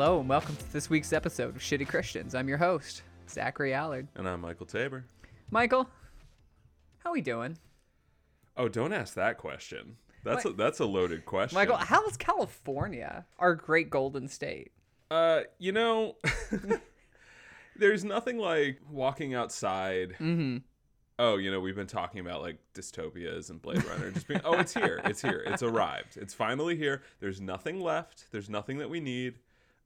Hello and welcome to this week's episode of Shitty Christians. I'm your host, Zachary Allard. And I'm Michael Tabor. Michael, how are we doing? Oh, don't ask that question. That's a, that's a loaded question. Michael, how's California, our great golden state? uh, you know, there's nothing like walking outside. Mm-hmm. Oh, you know, we've been talking about like dystopias and Blade Runner. Just being, oh, it's here, it's here, it's arrived, it's finally here. There's nothing left. There's nothing that we need.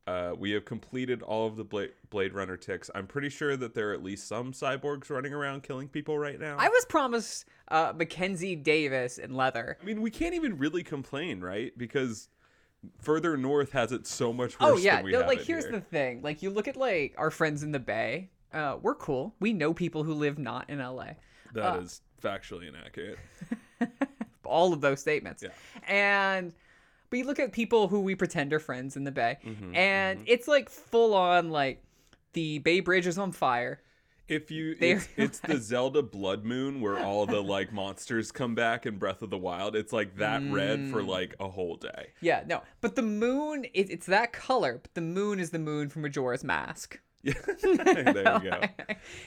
Uh, we have completed all of the Blade, Blade Runner ticks. I'm pretty sure that there are at least some cyborgs running around killing people right now. I was promised uh, Mackenzie Davis in leather. I mean, we can't even really complain, right? Because further north has it so much worse. Oh yeah, than we no, like here's here. the thing. Like you look at like our friends in the Bay. Uh, we're cool. We know people who live not in LA. That is factually inaccurate. all of those statements. Yeah. And but you look at people who we pretend are friends in the bay, Mm-hmm, and it's like full on like the Bay Bridge is on fire. If you, They're- it's, it's the Zelda Blood Moon where all the like monsters come back in Breath of the Wild. It's like that red Mm. for like a whole day. Yeah, no, but the moon it, it's that color, but the moon is the moon from Majora's Mask. Yeah, there you go.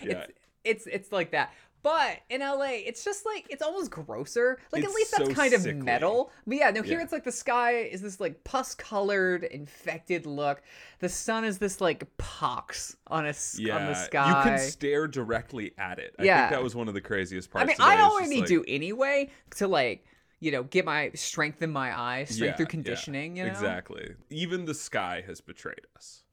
Yeah. It's it's it's like that. But in LA, it's just like it's almost grosser. Like at It's least that's so kind of metal. But yeah, no, here Yeah. it's like the sky is this like pus colored, infected look. The sun is this like pox on a Yeah, on the sky. you can stare directly at it. I Yeah. think that was one of the craziest parts. I mean, I already like- do anyway to like you know get my strengthen my eyes, strength Yeah, through yeah, conditioning. you know, Exactly. Even the sky has betrayed us.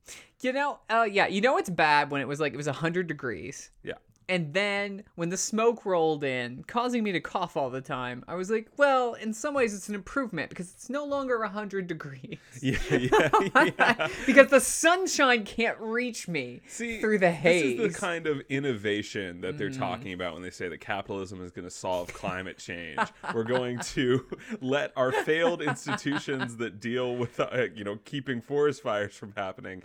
You know, uh, yeah, you know it's bad when it was like it was hundred degrees. Yeah. And then when the smoke rolled in, causing me to cough all the time, I was like, well, in some ways it's an improvement because it's no longer 100 degrees. Yeah, yeah, yeah. because the sunshine can't reach me See, through the haze. This is the kind of innovation that Mm. they're talking about when they say that capitalism is going to solve climate change. We're going to let our failed institutions that deal with, uh, you know, keeping forest fires from happening,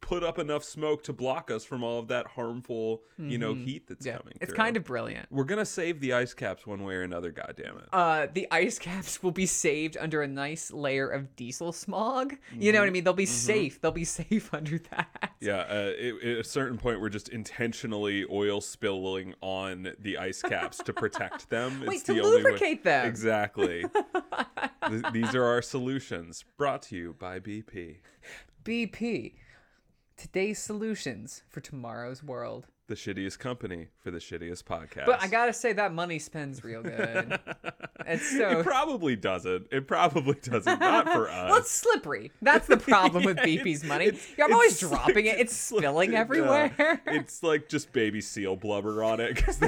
put up enough smoke to block us from all of that harmful, you know, heat that's Mm-hmm. yeah, coming. it's through. kind of brilliant. We're gonna save the ice caps one way or another. God damn it. Uh, the ice caps will be saved under a nice layer of diesel smog. You know what I mean? They'll be safe. They'll be safe under that. Yeah, uh, it, at a certain point, we're just intentionally oil spilling on the ice caps to protect them. Wait, It's to the only way- lubricate them. Exactly. Th- these are our solutions, brought to you by BP, BP. Today's solutions for tomorrow's world. the shittiest company for the shittiest podcast. But I gotta say that money spends real good. it's so it probably doesn't. It probably doesn't. Not for us. well, it's slippery. That's the problem with Yeah, BP's money. it's- I'm always dropping it. It's spilling yeah. everywhere. It's like just baby seal blubber on it because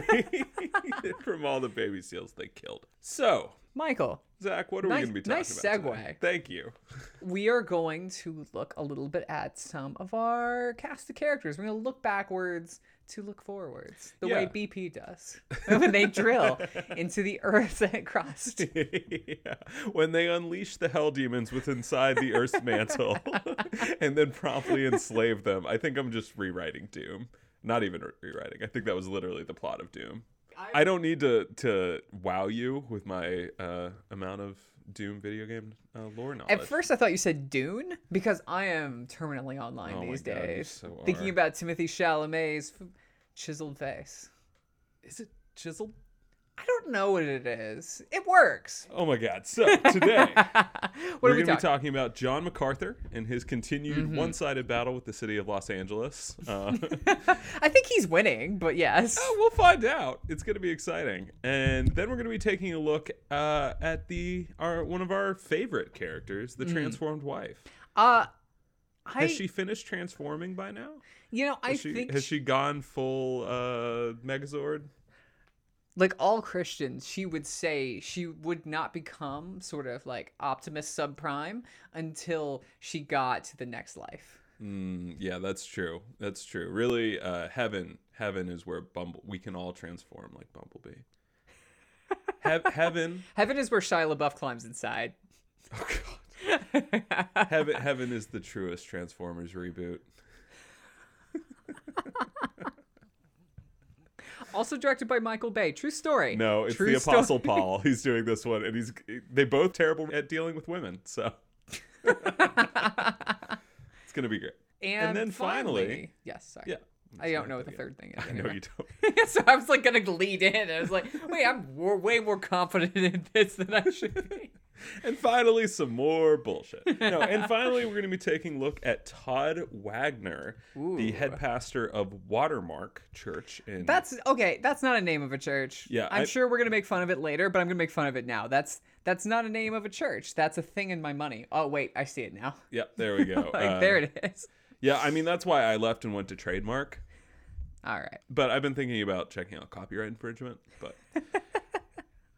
from all the baby seals they killed. So, Michael, Zach, what are Nice- we going to be talking nice about? today? segue. Thank you. we are going to look a little bit at some of our cast of characters. We're gonna look backwards to look forwards, the way BP does when they drill into the Earth's crust. yeah. When they unleash the hell demons with inside the Earth's mantle and then promptly enslave them. I think I'm just rewriting Doom. Not even re- rewriting. I think that was literally the plot of Doom. I don't need to to wow you with my uh, amount of Doom video game uh, lore knowledge. At first, I thought you said Dune because I am terminally online Oh these God, you days, so thinking about Timothée Chalamet's chiseled face. is it chiseled? I don't know what it is. It works. Oh my god. So today we're we going to be talking? about John MacArthur and his continued Mm-hmm. one-sided battle with the city of Los Angeles. Uh, I think he's winning, but yes. Oh, we'll find out. It's going to be exciting. And then we're going to be taking a look uh, at the our one of our favorite characters, the transformed wife. Uh, Mm. I Has she finished transforming by now? you know I Has she, think has she gone full uh, Megazord? Like all Christians, she would say she would not become sort of like Optimus subprime until she got to the next life. Mm, yeah, that's true. That's true. Really, uh, heaven heaven is where Bumble we can all transform like Bumblebee. He- heaven, Heaven is where Shia LaBeouf climbs inside. oh god, heaven heaven is the truest Transformers reboot. Also directed by Michael Bay. True story. No, it's True the Apostle Paul. He's doing this one, and he's they both terrible at dealing with women. So it's gonna be great. And, then finally- yes, sorry. Yeah. I don't know what the third thing is. I know you don't. so I was like gonna lead in. And I was like, wait, I'm more, way more confident in this than I should be. And finally, some more bullshit. No, and finally, we're going to be taking a look at Todd Wagner, the head pastor of Watermark Church in. That's okay. That's not a name of a church. Yeah, I'm I- sure we're gonna make fun of it later, but I'm gonna make fun of it now. That's that's not a name of a church. That's a thing in my money. Oh wait, I see it now. yeah, there we go. like Uh, there it is. Yeah, I mean that's why I left and went to trademark. All right. But I've been thinking about checking out copyright infringement. But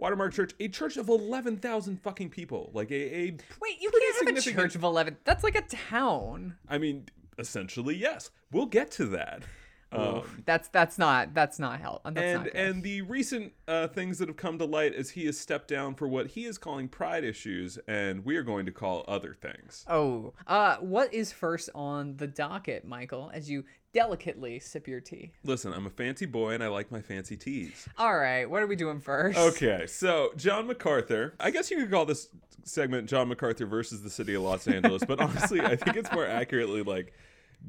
Watermark Church, a church of eleven thousand fucking people, like a, a Wait, you can't have a church of eleven. That's like a town. I mean, essentially yes. We'll get to that. Um, That's that's not that's not hell. That's and good. and the recent uh, things that have come to light as he has stepped down for what he is calling pride issues, and we are going to call other things. oh, uh, what is first on the docket, Michael? As you delicately sip your tea. Listen, I'm a fancy boy and I like my fancy teas. All right, what are we doing first? Okay, so John MacArthur. I guess you could call this segment John MacArthur versus the city of Los Angeles, but honestly, I think it's more accurately like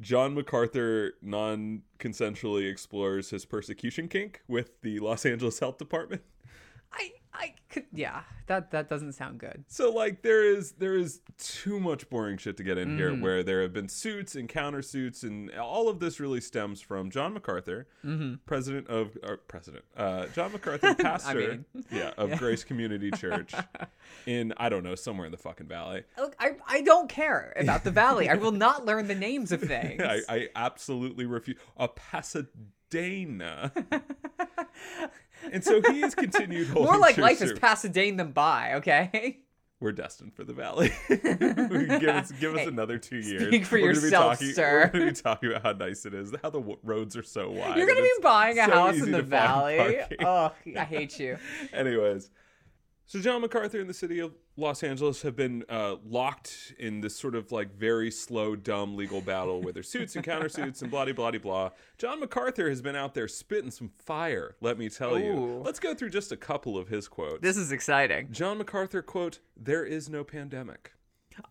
John MacArthur non consensually explores his persecution kink with the Los Angeles Health Department. I I could yeah. That that doesn't sound good. So like there is there is too much boring shit to get in Mm. here where there have been suits and countersuits and all of this really stems from John MacArthur, Mm-hmm. president of or president uh, John MacArthur, pastor, mean, yeah, of Grace Community Church in I don't know somewhere in the fucking valley. Look, I I don't care about the valley. I will not learn the names of things. I, I absolutely refuse a Pasadena. And so he has continued holding More like life is service. Pasadena than by. Okay. We're destined for the valley. give us, give us Hey, another two years. speak for We're yourself, talking, sir. We're going to be talking about how nice it is, how the w- roads are so wide. You're gonna be buying a so house in the valley. Oh, I hate you. Anyways, so John MacArthur and the city of Los Angeles have been uh, locked in this sort of like very slow, dumb legal battle with their suits and countersuits and blah blah blah. John MacArthur has been out there spitting some fire. Let me tell you. Ooh. Let's go through just a couple of his quotes. This is exciting. John MacArthur quote: "There is no pandemic."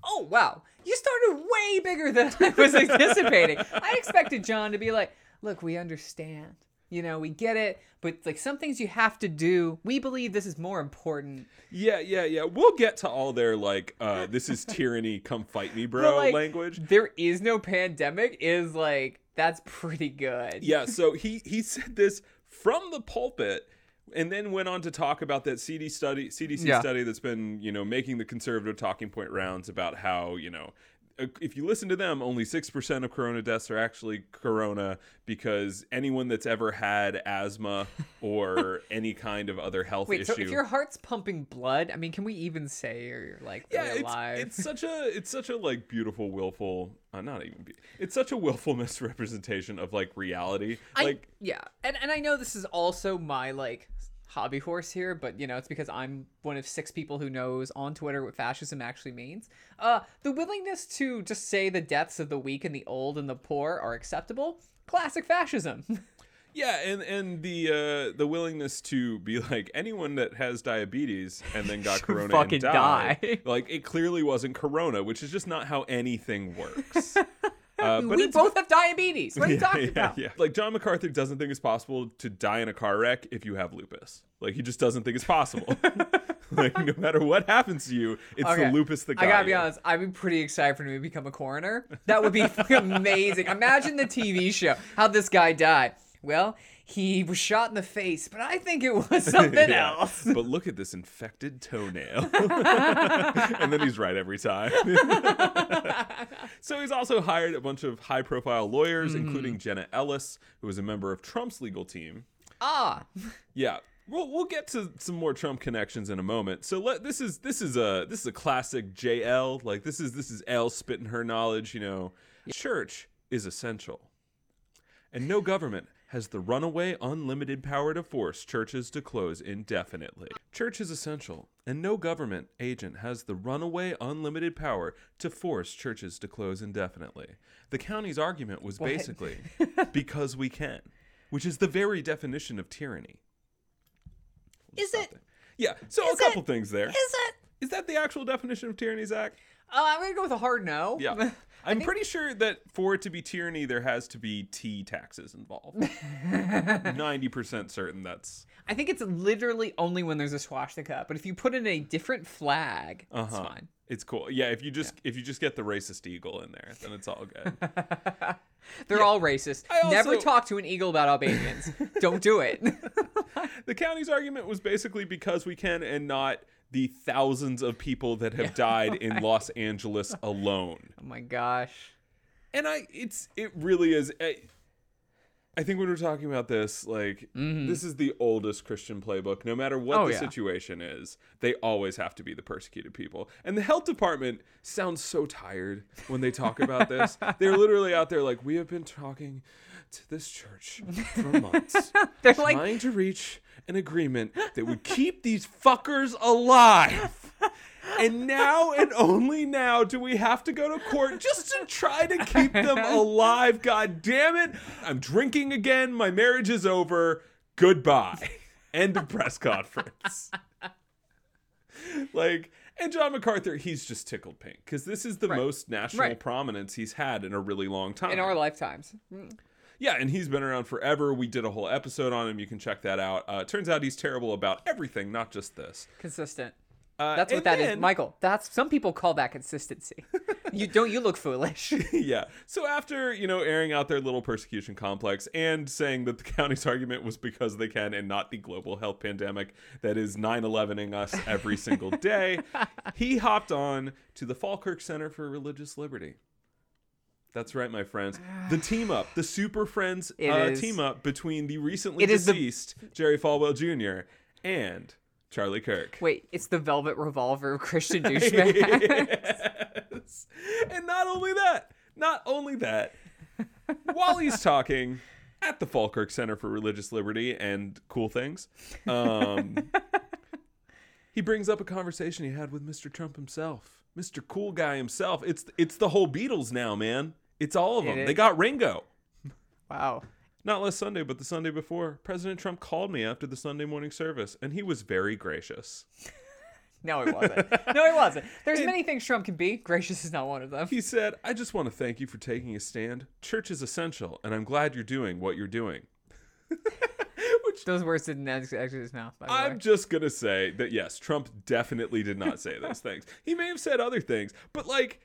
Oh wow, you started way bigger than I was anticipating. I expected John to be like, "Look, we understand. You know, we get it, but like some things you have to do. We believe this is more important." Yeah, yeah, yeah. We'll get to all their like, uh, this is tyranny, come fight me, But, bro like, language. There is no pandemic. Is like that's pretty good. Yeah, so he he said this from the pulpit and then went on to talk about that CD study CDC Yeah. study that's been, you know, making the conservative talking point rounds about how, you know, if you listen to them, only 6% of corona deaths are actually corona because anyone that's ever had asthma or any kind of other health Wait, issue so if your heart's pumping blood, I mean, can we even say you're like yeah, really it's, alive? it's such a it's such a like beautiful willful uh, not even be- it's such a willful misrepresentation of like reality I, like yeah, and and I know this is also my like hobby horse here, but you know it's because I'm one of six people who knows on Twitter what fascism actually means. Uh, the willingness to just say the deaths of the weak and the old and the poor are acceptable. Classic fascism. Yeah, and and the uh the willingness to be like anyone that has diabetes and then got corona fucking and died, die. like it clearly wasn't corona, which is just not how anything works. Uh, but we both have diabetes. What are you yeah, talking yeah, about? yeah. Like John MacArthur doesn't think it's possible to die in a car wreck if you have lupus. Like he just doesn't think it's possible. like no matter what happens to you, it's Okay. the lupus that got I gotta be you. honest, I'd be pretty excited for him to become a coroner. That would be amazing. Imagine the TV show, how this guy died. Well, he was shot in the face, but I think it was something Yeah. else. But look at this infected toenail. and then he's right every time. so he's also hired a bunch of high profile lawyers, Mm-hmm. including Jenna Ellis, who is a member of Trump's legal team. Ah, Yeah. We'll, we'll get to some more Trump connections in a moment. So let this is this is a this is a classic JL. Like this is this is L spitting her knowledge, you know. Church is essential. And no government has the runaway unlimited power to force churches to close indefinitely. Church is essential, and no government agent has the runaway unlimited power to force churches to close indefinitely. The county's argument was basically because we can, which is the very definition of tyranny. is it? Yeah, so a couple it? things there. Is it? Is that the actual definition of tyranny, Zach? Uh, I'm gonna go with a hard no. Yeah. I'm pretty sure that for it to be tyranny, there has to be tea taxes involved. 90% certain that's. I think it's literally only when there's a swastika, but if you put in a different flag, it's Uh-huh. fine. It's cool. Yeah, if you just if you just get the racist eagle in there, then it's all good. They're all racist. I Never talk to an eagle about Albanians. Don't do it. the county's argument was basically because we can and not the thousands of people that have died in Los Angeles alone. oh my gosh. and I it's it really is I, I think when we're talking about this like this is the oldest Christian playbook no matter what Mm-hmm. Oh, the yeah. situation is they always have to be the persecuted people and the health department sounds so tired when they talk about this they're literally out there like we have been talking to this church for months They're like, trying to reach an agreement that would keep these fuckers alive. And now and only now do we have to go to court just to try to keep them alive. God damn it. I'm drinking again. My marriage is over. Goodbye. End of press conference. like, and John MacArthur, he's just tickled pink because this is the Right. most national Right. prominence he's had in a really long time. in our lifetimes. Mm. Yeah, and he's been around forever. We did a whole episode on him. You can check that out. Uh, turns out he's terrible about everything, not just this. Consistent. Uh, That's what that is, then- Michael. That's some people call that consistency. you don't. You look foolish. yeah. So after you know airing out their little persecution complex and saying that the county's argument was because they can and not the global health pandemic that is 9/11ing us every single day, he hopped on to the Falkirk Center for Religious Liberty. That's right, my friends. The team up, the Super Friends uh, team up between the recently It is the- deceased Jerry Falwell Jr. and Charlie Kirk. Wait, it's the Velvet Revolver of Christian douchebag. yes. And not only that, not only that, while he's talking at the Falkirk Center for Religious Liberty and cool things, um, he brings up a conversation he had with Mr. Trump himself, Mr. Cool Guy himself. It's it's the whole Beatles now, man. It's all of them. is. They got Ringo. wow. Not last Sunday, but the Sunday before. President Trump called me after the Sunday morning service, and he was very gracious. No, it wasn't. No, it wasn't. There's many things Trump can be. Gracious is not one of them. He said, I just want to thank you for taking a stand. Church is essential, and I'm glad you're doing what you're doing. Which Those words didn't ex- exit his mouth. I'm way. just going to say that, yes, Trump definitely did not say those things. He may have said other things, but like,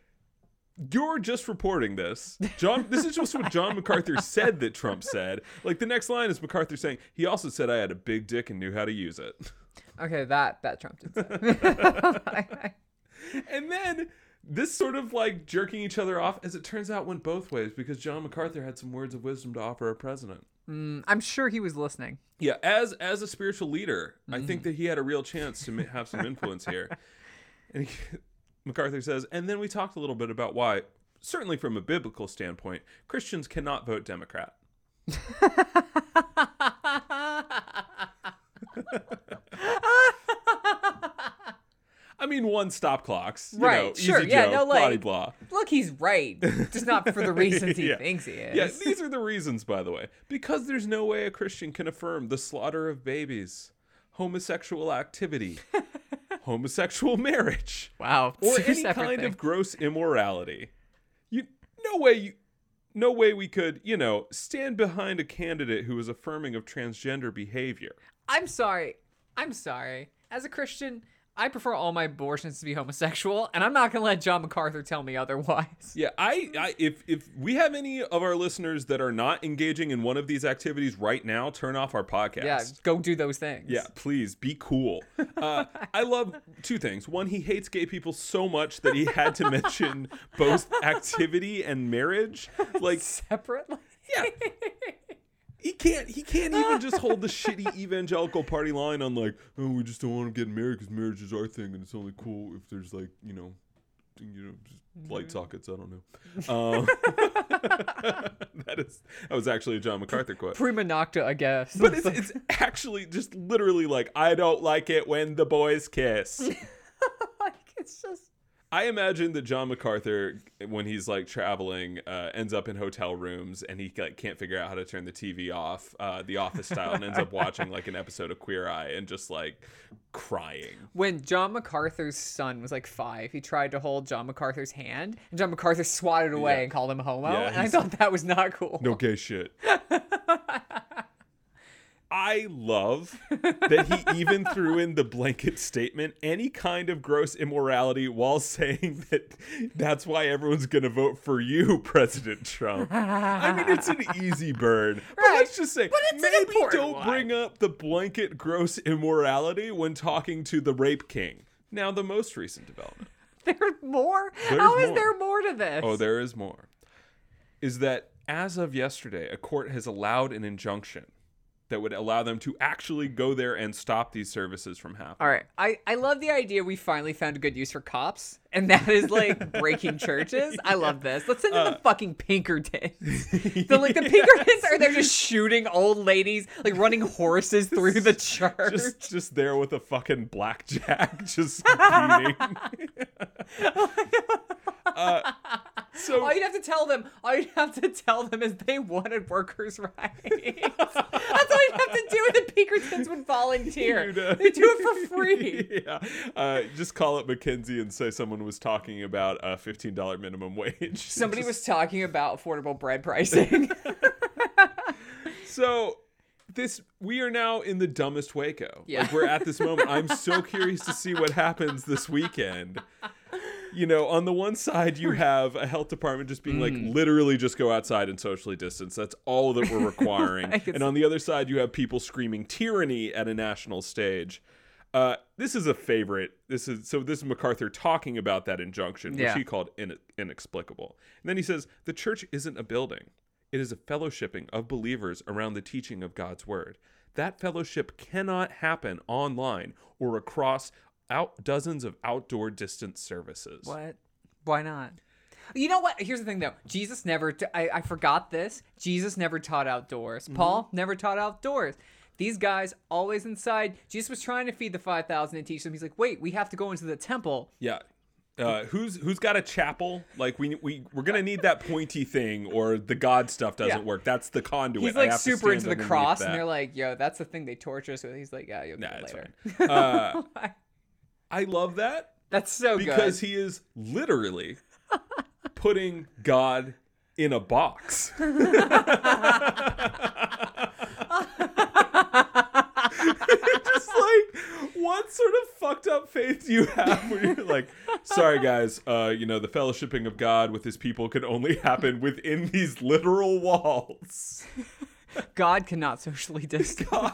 you're just reporting this. John, this is just what John MacArthur said that Trump said. Like, the next line is MacArthur saying, he also said I had a big dick and knew how to use it. Okay, that that Trump did say. And then this sort of like jerking each other off, as it turns out, went both ways because John MacArthur had some words of wisdom to offer our president. Mm, I'm sure he was listening. Yeah, as as a spiritual leader, I think that he had a real chance to have some influence here. And he, MacArthur says, and then we talked a little bit about why, certainly from a biblical standpoint, Christians cannot vote Democrat. I mean, one stop clocks, you Right, know, sure, easy yeah, joke, no, blah blah. Look, he's right, just not for the reasons he Yeah. thinks he is. Yeah, these are the reasons, by the way. Because there's no way a Christian can affirm the slaughter of babies, homosexual activity, homosexual marriage, wow. or any kind things. of gross immorality. You no way you no way we could, you know, stand behind a candidate who is affirming of transgender behavior. I'm sorry. I'm sorry. As a Christian, I prefer all my abortions to be homosexual, and I'm not gonna let John MacArthur tell me otherwise. Yeah, I, I if if we have any of our listeners that are not engaging in one of these activities right now, turn off our podcast. Yeah, go do those things. Yeah, please be cool. Uh, I love two things. One, he hates gay people so much that he had to mention both activity and marriage. Like, Separately. yeah, he can't. He can't even just hold the shitty evangelical party line on like, oh, we just don't want to get married because marriage is our thing, and it's only cool if there's like, you know, you know, just light sockets. I don't know. Um, that is that was actually a John MacArthur quote. Prima nocta, I guess. But it's, it's actually just literally like I don't like it when the boys kiss. like it's just I imagine that John MacArthur, when he's like traveling, uh, ends up in hotel rooms and he like can't figure out how to turn the TV off, uh, the Office style, and ends up watching like an episode of Queer Eye and just like crying. When John MacArthur's son was like five, he tried to hold John MacArthur's hand, and John MacArthur swatted away Yeah. and called him homo. Yeah, and I thought that was not cool. No gay shit. I love that he even threw in the blanket statement any kind of gross immorality while saying that that's why everyone's going to vote for you, President Trump. I mean, it's an easy burn. But Right. let's just say maybe don't one. bring up the blanket gross immorality when talking to the rape king. Now, the most recent development. There's more. There's How is more. there more to this? Oh, there is more. Is that as of yesterday, a court has allowed an injunction that would allow them to actually go there and stop these services from happening. All right. I, I love the idea we finally found a good use for cops, and that is like breaking churches. I love this. Let's send in Uh, the fucking Pinkertons. the like the Pinkertons are there just shooting old ladies, like running horses through the church. Just, just there with a fucking blackjack, just beating. uh, so all you'd have to tell them, all you'd have to tell them is they wanted workers' rights. That's all you'd have to do, and the Pinkertons would volunteer. They do it for free. yeah. Uh, just call up McKinsey and say someone was talking about a fifteen dollar minimum wage. Somebody Just- was talking about affordable bread pricing. So this we are now in the dumbest Waco. Yeah. Like we're at this moment. I'm so curious to see what happens this weekend. You know, on the one side you have a health department just being like Mm. literally just go outside and socially distance. That's all that we're requiring. And on the other side you have people screaming tyranny at a national stage. Uh, this is a favorite. This is so. This is MacArthur talking about that injunction, which Yeah. he called in, inexplicable. And then he says the church isn't a building; it is a fellowshipping of believers around the teaching of God's word. That fellowship cannot happen online or across out dozens of outdoor distance services. What? Why not? You know what? Here's the thing, though. Jesus never. T- I, I forgot this. Jesus never taught outdoors. Mm-hmm. Paul never taught outdoors. These guys always inside. Jesus was trying to feed the five thousand and teach them. He's like, wait, we have to go into the temple. Yeah. Uh, who's who's got a chapel? Like we we we're gonna need that pointy thing, or the God stuff doesn't Yeah. work. That's the conduit. He's like super into the cross, that. and they're like, yo, that's the thing they torture us with. He's like, yeah, you'll Nah, get it later. Uh, I love that that's so good. because good. he is literally putting God in a box. Just like what sort of fucked up faith do you have when you're like, sorry guys, uh, you know, the fellowshipping of God with his people can only happen within these literal walls. God cannot socially distance. God,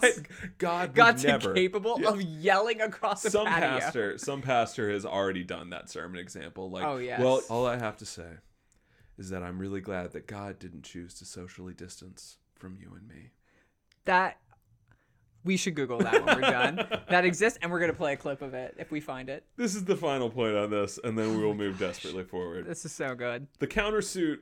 God God's never. incapable Yeah. of yelling across the some patio. pastor some pastor has already done that sermon example like Oh, yes. well all i have to say is that i'm really glad that god didn't choose to socially distance from you and me That we should Google that when we're done. that exists, and we're gonna play a clip of it if we find it. this is the final point on this and then we will oh move desperately forward This is so good. the countersuit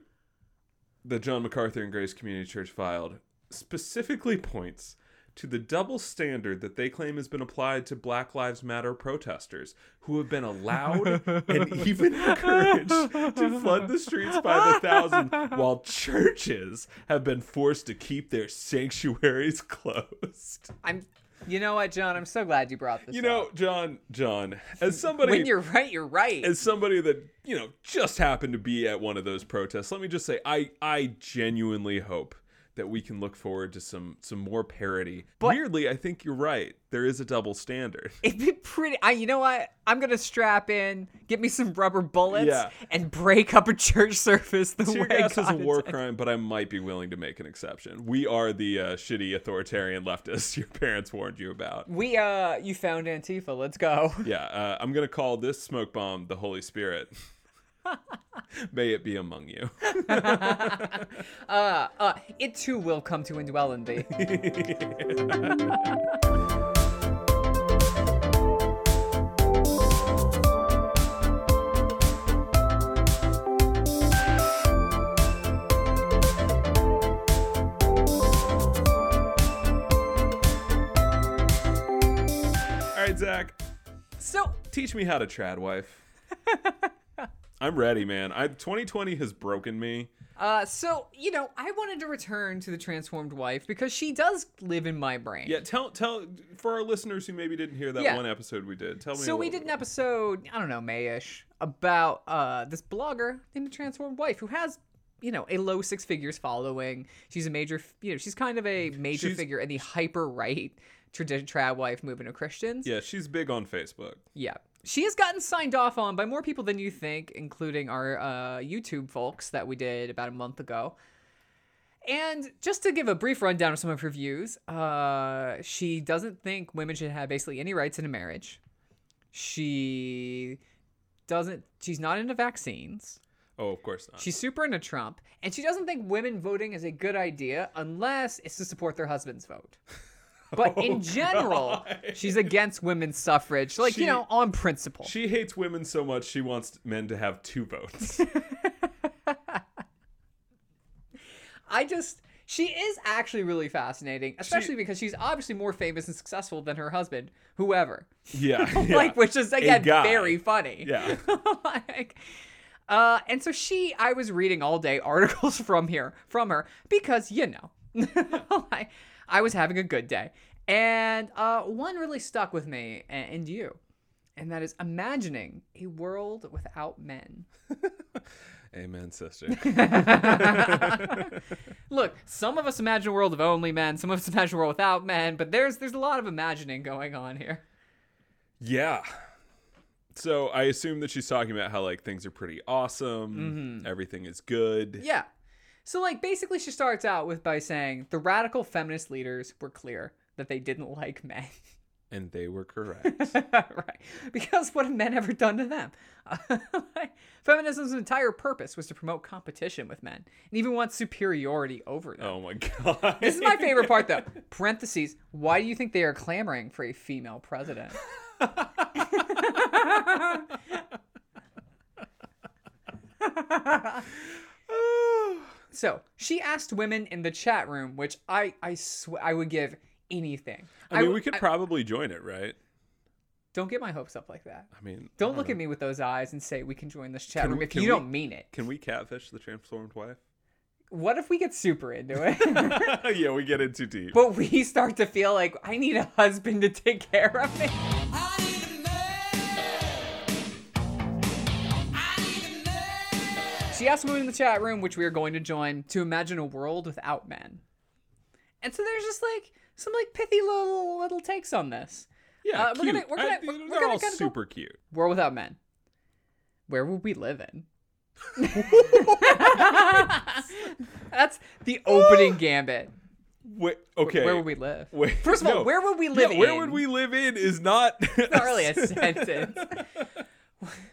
that john macarthur and grace community church filed specifically points to the double standard that they claim has been applied to Black Lives Matter protesters who have been allowed and even encouraged to flood the streets by the thousand while churches have been forced to keep their sanctuaries closed. I'm. You know what, John? I'm so glad you brought this. Up. You know, up. John, John, as somebody when you're right, you're right. as somebody that you know just happened to be at one of those protests let me just say i i genuinely hope that we can look forward to some some more parody But- weirdly i think you're right there is a double standard It'd be pretty. I. You know what? I'm gonna strap in, get me some rubber bullets, Yeah. and break up a church service the tear way gas is a war intended. crime but i might be willing to make an exception we are the uh, shitty authoritarian leftists your parents warned you about We uh, you found Antifa. Let's go. yeah uh, i'm gonna call this smoke bomb the holy spirit may it be among you. Uh, uh, it too will come to indwell in thee. all right zach. So teach me how to trad wife I'm ready, man. I 2020 has broken me. Uh, so you know, I wanted to return to the transformed wife because she does live in my brain. Yeah, tell tell for our listeners who maybe didn't hear that Yeah. one episode we did. Tell me. So we did an episode, I don't know, Mayish, about uh this blogger named the Transformed Wife who has, you know, a low six figures following. She's a major, you know, she's kind of a major She's- figure in the hyper right tradition trad wife movement of Christians. Yeah, she's big on Facebook. Yeah. She has gotten signed off on by more people than you think, including our uh, YouTube folks that we did about a month ago. And just to give a brief rundown of some of her views, uh, she doesn't think women should have basically any rights in a marriage. She doesn't, she's not into vaccines. Oh, of course not. She's super into Trump. And she doesn't think women voting is a good idea unless it's to support their husband's vote. But Oh, in general, God. she's against women's suffrage, like, She- you know, on principle. She hates women so much she wants men to have two votes. I just she is actually really fascinating, especially because she's obviously more famous and successful than her husband, whoever. yeah, yeah. Like, which is again very funny. Yeah. like, uh, and so she, I was reading all day articles from here, from her, because you know, I, I was having a good day, and uh, one really stuck with me and you, and that is imagining a world without men. Amen, sister. Look, some of us imagine a world of only men, some of us imagine a world without men, but there's there's a lot of imagining going on here. Yeah. So I assume that she's talking about how like things are pretty awesome, everything is good. Mm-hmm. Yeah. So like basically she starts out with by saying the radical feminist leaders were clear that they didn't like men. And they were correct. right. Because what have men ever done to them? Feminism's entire purpose was to promote competition with men and even want superiority over them. oh my god. This is my favorite part though. Parentheses, why do you think they are clamoring for a female president? So she asked women in the chat room, which I I sw- I would give anything. I mean, we could I- probably join it, right? don't get my hopes up like that. I mean, Don't look at me with those eyes and say we can join this chat Can room we- if you we- don't mean it. Can we catfish the transformed wife? What if we get super into it? yeah, we get in too deep. but we start to feel like I need a husband to take care of me. She asked women in the chat room, which we are going to join, to imagine a world without men. And so there's just like some like pithy little little takes on this. yeah, uh, we're gonna- we're gonna- I- we're- they're we're gonna all kinda go- super cute. World without men. Where would we live in? That's the opening gambit. Wait, okay. Where would we live? Wait, First of all, no. where would we live Yeah, where in? would we live in is not. Not really a sentence.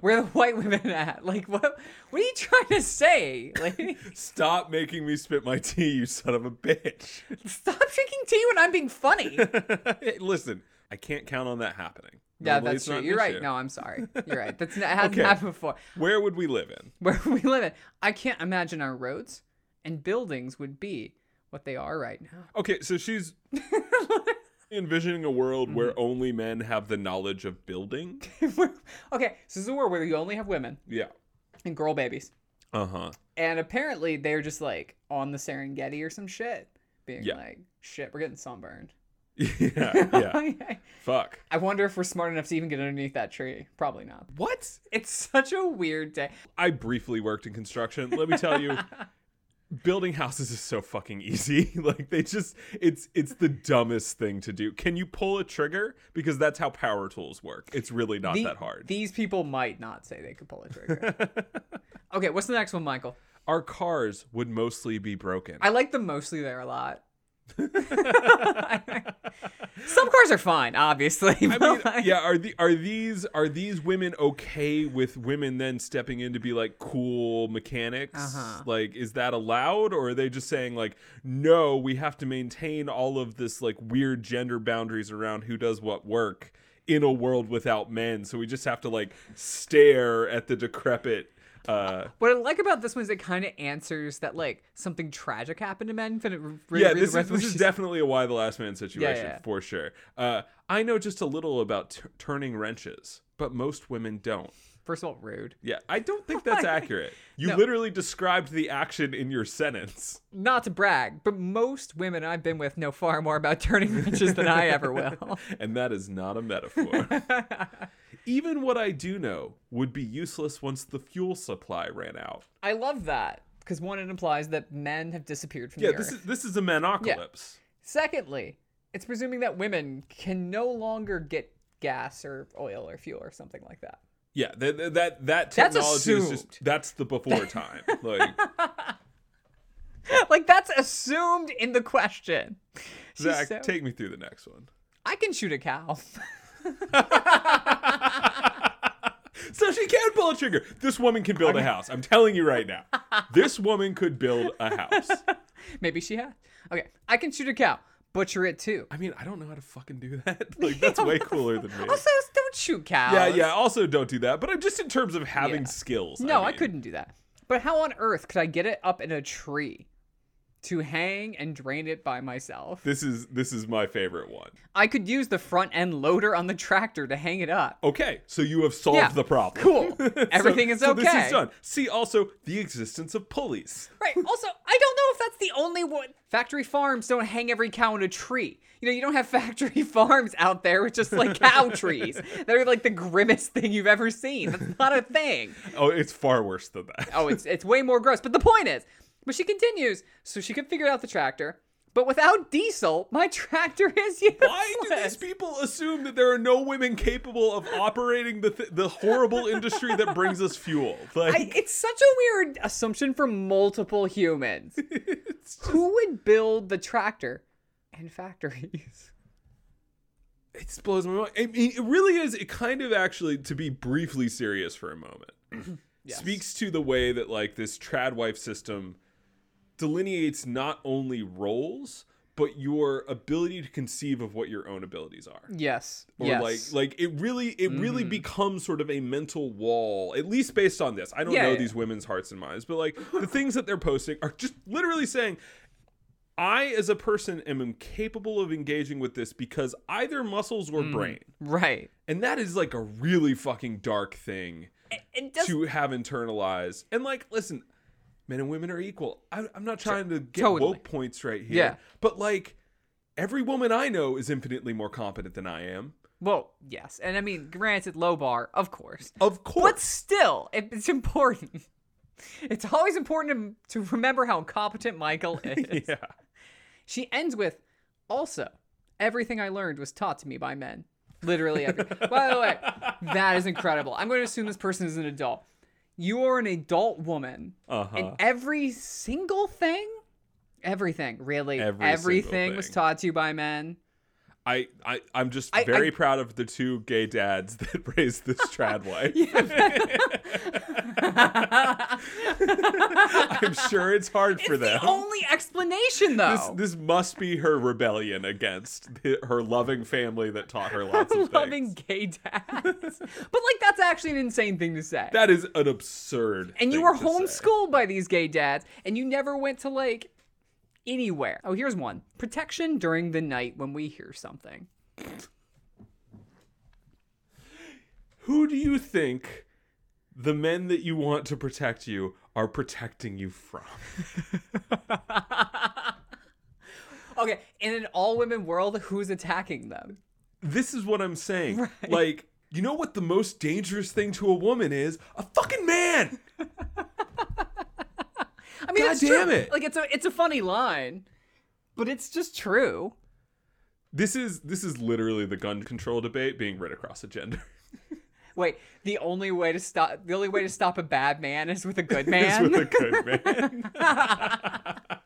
Where are the white women at? Like what? What are you trying to say? Like, Stop making me spit my tea, you son of a bitch. stop drinking tea when I'm being funny. Hey, Listen, I can't count on that happening. Yeah, Normally that's true. You're right. No, I'm sorry. You're right. That's it hasn't Okay. happened before. Where would we live in? Where would we live in, I can't imagine our roads and buildings would be what they are right now. Okay, so she's envisioning a world Mm-hmm. where only men have the knowledge of building. okay, so this is a world where you only have women Yeah. and girl babies, Uh huh. and apparently they're just like on the Serengeti or some shit, being Yeah. like, "Shit, we're getting sunburned." yeah. Yeah. Fuck. I wonder if we're smart enough to even get underneath that tree. Probably not. What? It's such a weird day. I briefly worked in construction. Let me tell you, building houses is so fucking easy. like they just it's it's the dumbest thing to do. Can you pull a trigger? Because that's how power tools work. It's really not The- that hard. These people might not say they could pull a trigger. okay, what's the next one, Michael? Our cars would mostly be broken. I like the mostly there a lot. Some cars are fine, obviously. I mean, like- yeah, are the are these are these women okay with women then stepping in to be like cool mechanics? Uh-huh. Like, is that allowed, or are they just saying like, no, we have to maintain all of this like weird gender boundaries around who does what work in a world without men? So we just have to like stare at the decrepit. Uh, What I like about this one is it kind of answers that like something tragic happened to men. It re- yeah, this is, this is definitely a Y the last man situation yeah. for sure. Uh, I know just a little about t- turning wrenches, but most women don't. First of all, rude. Yeah, I don't think that's accurate. You No. literally described the action in your sentence. Not to brag, but most women I've been with know far more about turning wrenches than I ever will. And that is not a metaphor. Even what I do know would be useless once the fuel supply ran out. I love that because one, it implies that men have disappeared from Yeah, the this earth. is this is a manocalypse. Secondly, it's presuming that women can no longer get gas or oil or fuel or something like that. Yeah, that that that, technology is just that's the before time. Like like that's assumed in the question. Zach, so- take me through the next one. I can shoot a cow. So she can pull a trigger. This woman can build a house. I'm telling you right now. This woman could build a house. Maybe she has. Okay, I can shoot a cow. Butcher it too. I mean, I don't know how to fucking do that. Like that's way cooler than me. Also, don't shoot cows. Yeah, yeah. Also, don't do that. But I'm just in terms of having Yeah. skills. No, I, mean. couldn't do that. But how on earth could I get it up in a tree to hang and drain it by myself? This is this is my favorite one. I could use the front end loader on the tractor to hang it up. Okay, so you have solved Yeah, the problem. cool. So- Everything is so this is done. See also the existence of pulleys. Right. Also, I don't know if that's the only one. Factory farms don't hang every cow in a tree. You know, you don't have factory farms out there with just like cow trees. They're like the grimmest thing you've ever seen. That's not a thing. Oh, it's far worse than that. Oh, it's it's way more gross. But the point is, but she continues, so she can figure out the tractor. But without diesel, my tractor is useless. Why do these people assume that there are no women capable of operating the th- the horrible industry that brings us fuel? Like, I, it's such a weird assumption for multiple humans. Who would build the tractor in factories? it blows my mind. I mean, it really is. It kind of actually, to be briefly serious for a moment, mm-hmm. speaks to the way that like this trad wife system delineates not only roles but your ability to conceive of what your own abilities are. Yes. Or yes. like like it really it really mm-hmm. becomes sort of a mental wall, at least based on this. I don't Yeah, know yeah. these women's hearts and minds, but like the things that they're posting are just literally saying I as a person am incapable of engaging with this because either muscles or mm, brain. right. And that is like a really fucking dark thing It, it does to have internalized. And like, listen, men and women are equal. I, I'm not trying to get Totally. woke points right here. Yeah. But like, every woman I know is infinitely more competent than I am. Well, yes. And I mean, granted, low bar, of course. Of course. But still, it, it's important. It's always important to, to remember how competent Michael is. yeah. She ends with, also, everything I learned was taught to me by men. Literally every. by the way, that is incredible. I'm going to assume this person is an adult. You are an adult woman, Uh huh. and every single thing, everything, really, Every everything was thing. taught to you by men. I, I, I'm just I- very I- proud of the two gay dads that raised this trad wife. I'm sure it's hard for them. the only explanation, though. this, this must be her rebellion against the, her loving family that taught her lots of loving things. gay dads. but like that's actually an insane thing to say. That is an absurd. and you were to say. homeschooled by these gay dads, and you never went to like anywhere. Oh, here's one: protection during the night when we hear something. Who do you think the men that you want to protect you are protecting you from? Okay, in an all-women world, who's attacking them? This is what I'm saying. Right. Like, you know what the most dangerous thing to a woman is? A fucking man. I mean, God it's damn true. it. Like it's a it's a funny line, but it's just true. This is this is literally the gun control debate being read across a gender. Wait, the only way to stop the only way to stop a bad man is with a good Is man. with a good man.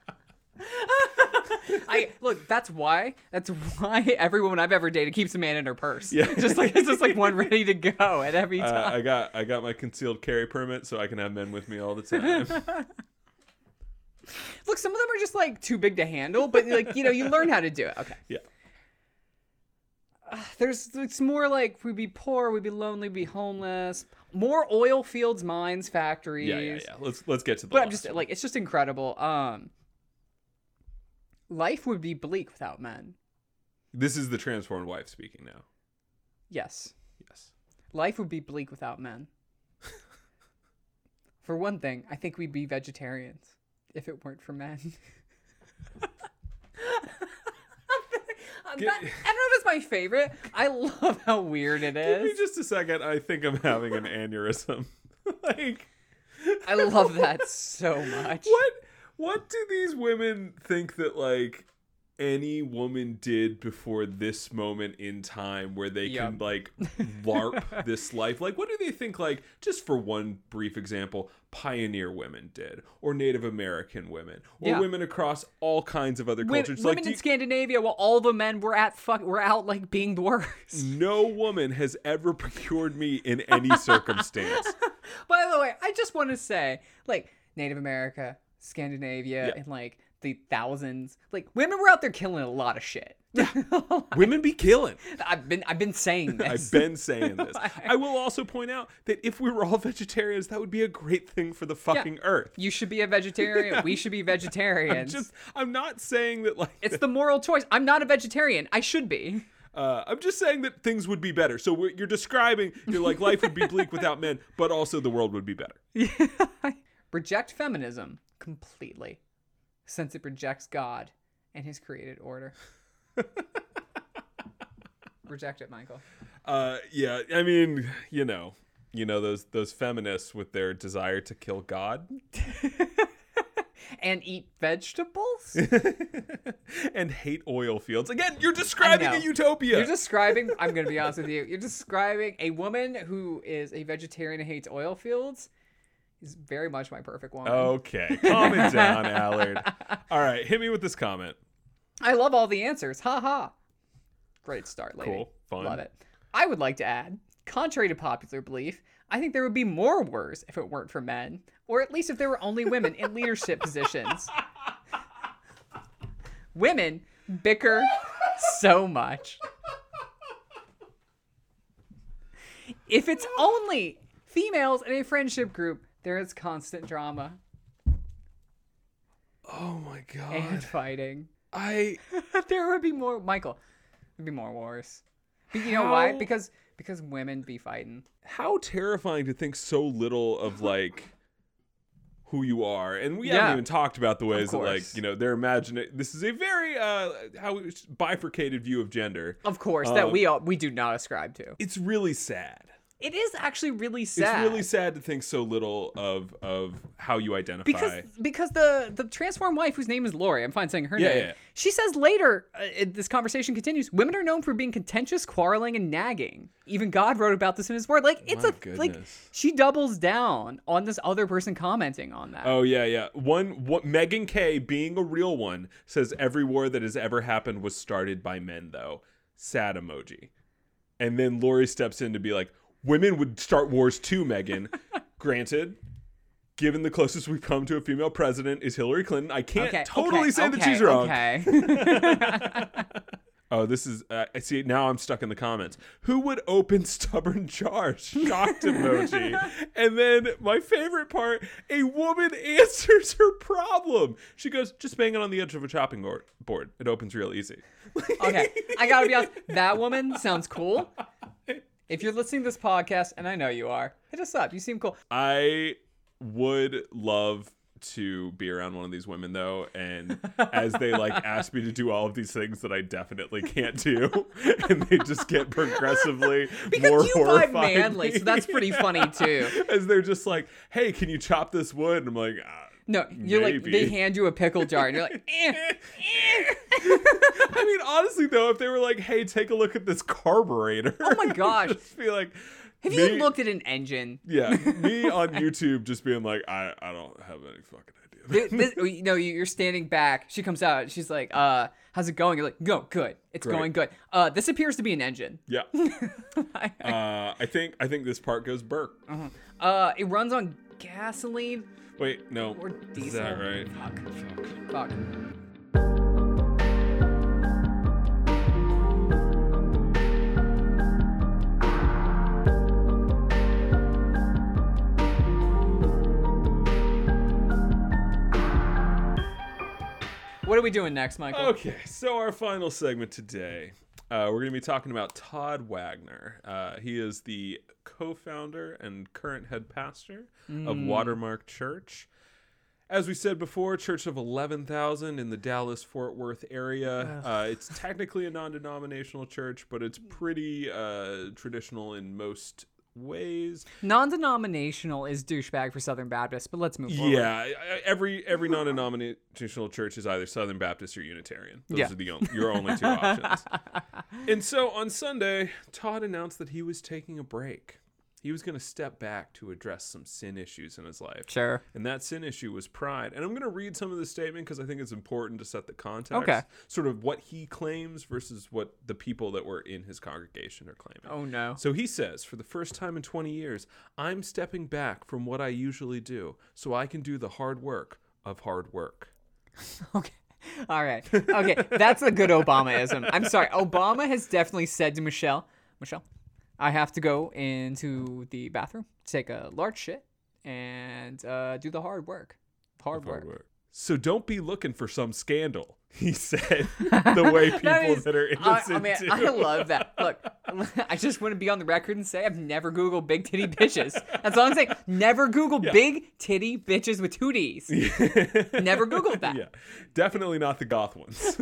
I look. That's why. That's why every woman I've ever dated keeps a man in her purse. Yeah. just like it's just like one ready to go at every Uh, time. I got I got my concealed carry permit so I can have men with me all the time. Look, some of them are just like too big to handle, but like you know, you learn how to do it. Okay. yeah. There's it's more like we'd be poor, we'd be lonely, we'd be homeless. More oil fields, mines, factories. Yeah, yeah, yeah. Let's let's get to the But I'm just one. like it's just incredible. Um, life would be bleak without men. This is the transformed wife speaking now. Yes, Yes. life would be bleak without men. For one thing, I think we'd be vegetarians if it weren't for men. Get- I don't know if it's my favorite. I love how weird it is. Give me just a second. I think I'm having an aneurysm. like, I love that so much. what? What do these women think that like any woman did before this moment in time where they can like larp this life? Like, what do they think? Like, just for one brief example, pioneer women did, or Native American women, or Yeah. women across all kinds of other cultures. women like, do in you- Scandinavia, while all the men were at fuck, were out like being the worst. no woman has ever procured me in any circumstance. By the way, I just want to say, like Native America, Scandinavia, Yeah. and like the thousands, like women were out there killing a lot of shit. Women be killing. I've been I've been saying this. I've been saying this. I will also point out that if we were all vegetarians, that would be a great thing for the fucking earth. You should be a vegetarian. We should be I'm vegetarians. just I'm not saying that like it's the moral choice. I'm not a vegetarian. I should be. uh, I'm just saying that things would be better. So you're describing you're like life would be bleak without men, but also the world would be better. Reject feminism completely, since it rejects God and His created order. Reject it, Michael. Uh, yeah, I mean, you know, you know those those feminists with their desire to kill God And eat vegetables. and hate oil fields. Again, you're describing a utopia. You're describing, I'm going to be honest with you, you're describing a woman who is a vegetarian and hates oil fields is very much my perfect woman. Okay, calm it down, Allard. All right, hit me with this comment. I love all the answers. Ha ha. Great start, lady. Cool, fun. Love it. I would like to add, contrary to popular belief, I think there would be more wars if it weren't for men, or at least if there were only women in leadership positions. Women bicker so much. If it's only females in a friendship group, there is constant drama Oh my god. and fighting. I there would be more Michael. There'd be more wars. But you know why? How- Because because women be fighting. how terrifying to think so little of like who you are and we haven't even talked about the ways that like course. you know they're imagining this is a very uh how bifurcated view of gender Of course, that Um, we all, we do not ascribe to. it's really sad It is actually really sad. it's really sad to think so little of of how you identify because because the the Transformed Wife whose name is Lori, I'm fine saying her Yeah, name. yeah. She says later, uh, this conversation continues. Women are known for being contentious, quarreling, and nagging. Even God wrote about this in His Word. Like it's My a like she doubles down on this other person commenting on that. Oh yeah, yeah. One, what Megan K, being a real one, says every war that has ever happened was started by men, though. Sad emoji. And then Lori steps in to be like, "Women would start wars too, Megan." Granted, given the closest we've come to a female president is Hillary Clinton, I can't okay, totally okay, say that she's wrong. Okay. Oh, this is. Uh, I see. Now I'm stuck in the comments. Who would open stubborn jars? Shocked emoji. and then my favorite part: a woman answers her problem. She goes, "Just bang it on the edge of a chopping board. Board. It opens real easy." okay, I gotta be honest. That woman sounds cool. If you're listening to this podcast, and I know you are, hit us up. You seem cool. I would love to be around one of these women though and as they like ask me to do all of these things that I definitely can't do and they just get progressively Because more you horrified manly, so that's pretty funny, too. as they're just like hey can you chop this wood and I'm like ah, No, you're like they hand you a pickle jar, and you're like, eh, eh. I mean honestly though if they were like hey take a look at this carburetor Oh my gosh. just be like Have me- you looked at an engine? yeah me on YouTube just being like I, I don't have any fucking idea This, this, you know, you're standing back. She comes out. She's like, "Uh, how's it going?" You're like, "Go, good. It's Great. going good." Uh, this appears to be an engine. Yeah. uh, I think I think this part goes Burke. Uh, it runs on gasoline Wait, no. or diesel. Is that right? Fuck. Fuck. What are we doing next, Michael? Okay, so our final segment today. Uh, we're going to be talking about Todd Wagner. Uh, he is the co-founder and current head pastor of Watermark Church. As we said before, church of 11,000 in the Dallas Fort Worth area. Uh, it's technically a non denominational church, but it's pretty uh, traditional in most ways. Non-denominational is douchebag for Southern Baptist, but let's move forward. Yeah, every every non-denominational church is either Southern Baptist or Unitarian. Those Yeah. are the on- your only two options. And so on Sunday, Todd announced that he was taking a break. He was going to step back to address some sin issues in his life. Sure. And that sin issue was pride. And I'm going to read some of the statement because I think it's important to set the context. Okay. Sort of what he claims versus what the people that were in his congregation are claiming. Oh no. So he says, for the first time in 20 years, I'm stepping back from what I usually do so I can do the hard work of hard work. Okay. All right. Okay. That's a good Obamaism. I'm sorry. Obama has definitely said to Michelle, Michelle, I have to go into the bathroom, take a large shit, and uh, do the hard work. Hard, work. So don't be looking for some scandal, he said, the way people that, is- are I, innocent I mean, do. I love that. Look, I just want to be on the record and say I've never Googled big titty bitches. That's all I'm saying. Never Googled big titty bitches with two D's. Never Googled that. Yeah, definitely not the goth ones.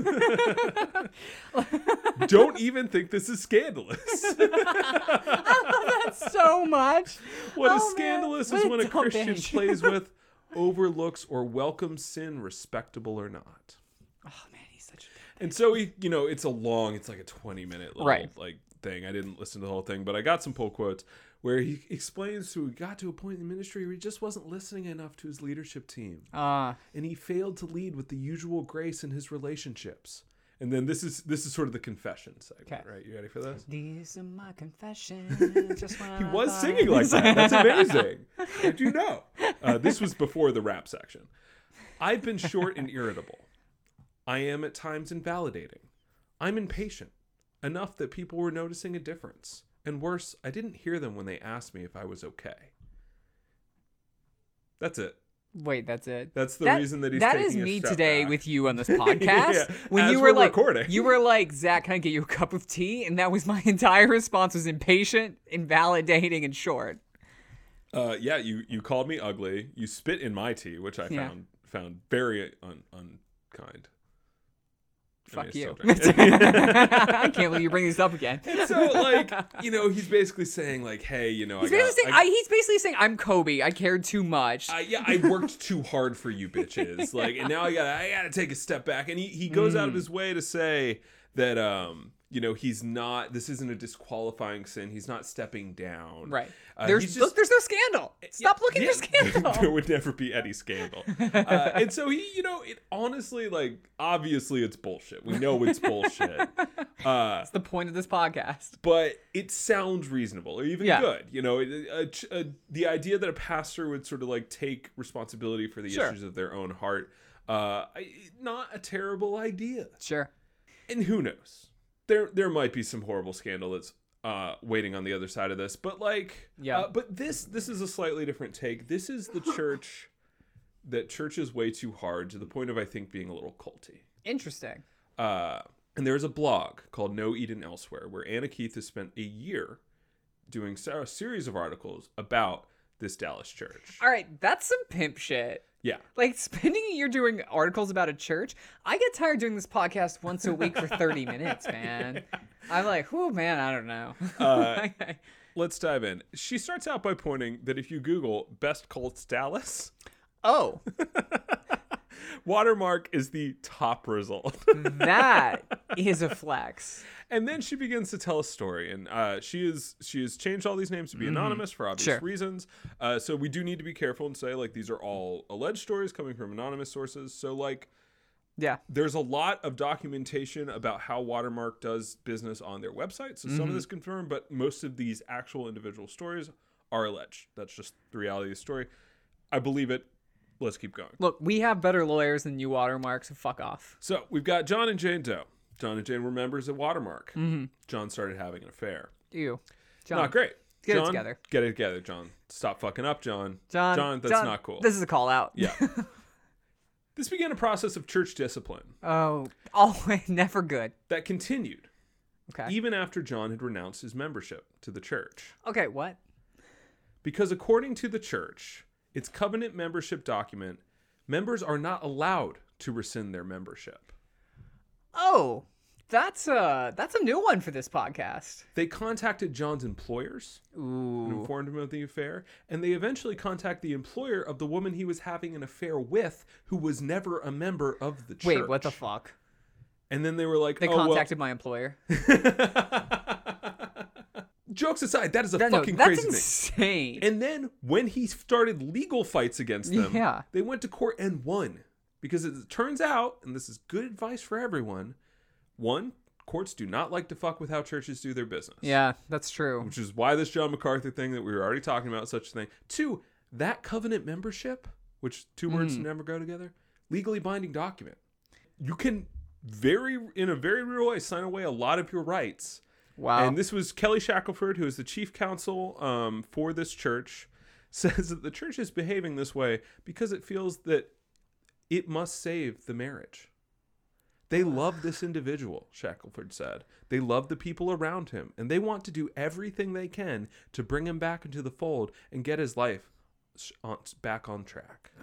Don't even think this is scandalous. I love that so much. What Oh, is scandalous What is when a Christian bitch. plays with, overlooks, or welcomes sin, respectable or not. Oh man, he's such. And so he, you know, it's a long, it's like a 20 minute little Right. like thing. I didn't listen to the whole thing, but I got some pull quotes where he explains to he got to a point in the ministry where he just wasn't listening enough to his leadership team. Uh, and he failed to lead with the usual grace in his relationships. And then this is this is sort of the confession segment, Okay. right? You ready for this? these are my confessions. Just He was singing like that. That's amazing. Did you know? Uh, this was before the rap section. I've been short and irritable. I am at times invalidating. I'm impatient, enough that people were noticing a difference. And worse, I didn't hear them when they asked me if I was okay. That's it. Wait, that's it. That's the That- reason that he's That taking is me today back. with you on this podcast. Yeah, when you we're were like, recording. you were like, Zach, can I get you a cup of tea? And that was my entire response was impatient, invalidating, and short. Uh, yeah, you you called me ugly. You spit in my tea, which I Yeah. found found very un, unkind. Fuck you. I can't believe you bring this up again. so like you know he's basically saying like hey you know He's I got, basically, saying, I, I, he's basically saying, I'm Kobe. I cared too much. I- yeah I worked too hard for you bitches like and now I gotta I gotta take a step back and he, he goes Mm. out of his way to say that um you know he's not this isn't a disqualifying sin he's not stepping down right. Uh, there's he's look, there's no scandal. Stop Yeah, looking yeah. for scandal. there would never be any scandal. Uh, and so he, you know, it honestly, like, obviously it's bullshit. We know it's bullshit. Uh, That's the point of this podcast. but it sounds reasonable or even Yeah. good. You know, it- a, a, the idea that a pastor would sort of like take responsibility for the Sure. issues of their own heart, uh, not a terrible idea. Sure. And who knows? There, there might be some horrible scandal that's uh, waiting on the other side of this, but like, Yeah. uh, but this, this is a slightly different take. This is the church that church is way too hard to the point of I think being a little culty. Interesting. Uh, and there's a blog called No Eden Elsewhere where Anna Keith has spent a year doing a series of articles about this Dallas church. All right, that's some pimp shit. Yeah. Like spending a year doing articles about a church. I get tired doing this podcast once a week for 30 minutes, man. I'm like, oh man, I don't know. Uh, Let's dive in. She starts out by pointing that if you Google best cults Dallas, oh, Watermark is the top result. that is a flex. and then she begins to tell a story, and uh, she is she has changed all these names to be anonymous for obvious Mm-hmm. Sure. reasons. Uh, so we do need to be careful and say like these are all alleged stories coming from anonymous sources. So like Yeah. there's a lot of documentation about how Watermark does business on their website. So some of this confirmed, but most of these actual individual stories are alleged. That's just the reality of the story. I believe it. Let's keep going. Look, we have better lawyers than you, Watermark, so fuck off. So we've got John and Jane Doe. John and Jane were members at Watermark. Mm-hmm. John started having an affair. You. John. Not great. Get it together. Get it together, John. Stop fucking up, John. John. John, that's John, not cool. This is a call out. yeah. this began a process of church discipline Oh, always never good. that continued Okay. even after John had renounced his membership to the church. Okay, what? Because according to the church, its covenant membership document, members are not allowed to rescind their membership. Oh, that's a that's a new one for this podcast. They contacted John's employers and informed him of the affair, and they eventually contact the employer of the woman he was having an affair with, who was never a member of the church. Wait, what the fuck? And then they were like, They "Oh, well." contacted my employer. Jokes aside, that is a no, fucking that's crazy thing. That's insane. And then when he started legal fights against them, Yeah. they went to court and won. Because it turns out, and this is good advice for everyone, one, courts do not like to fuck with how churches do their business. yeah, that's true. Which is why this John MacArthur thing that we were already talking about, such a thing. Two, that covenant membership, which two words Mm. never go together, legally binding document. You can very, in a very real way, sign away a lot of your rights Wow. and this was Kelly Shackelford, who is the chief counsel um, for this church, says that the church is behaving this way because it feels that it must save the marriage. They love this individual, Shackelford said. They love the people around him, and they want to do everything they can to bring him back into the fold and get his life on, back on track.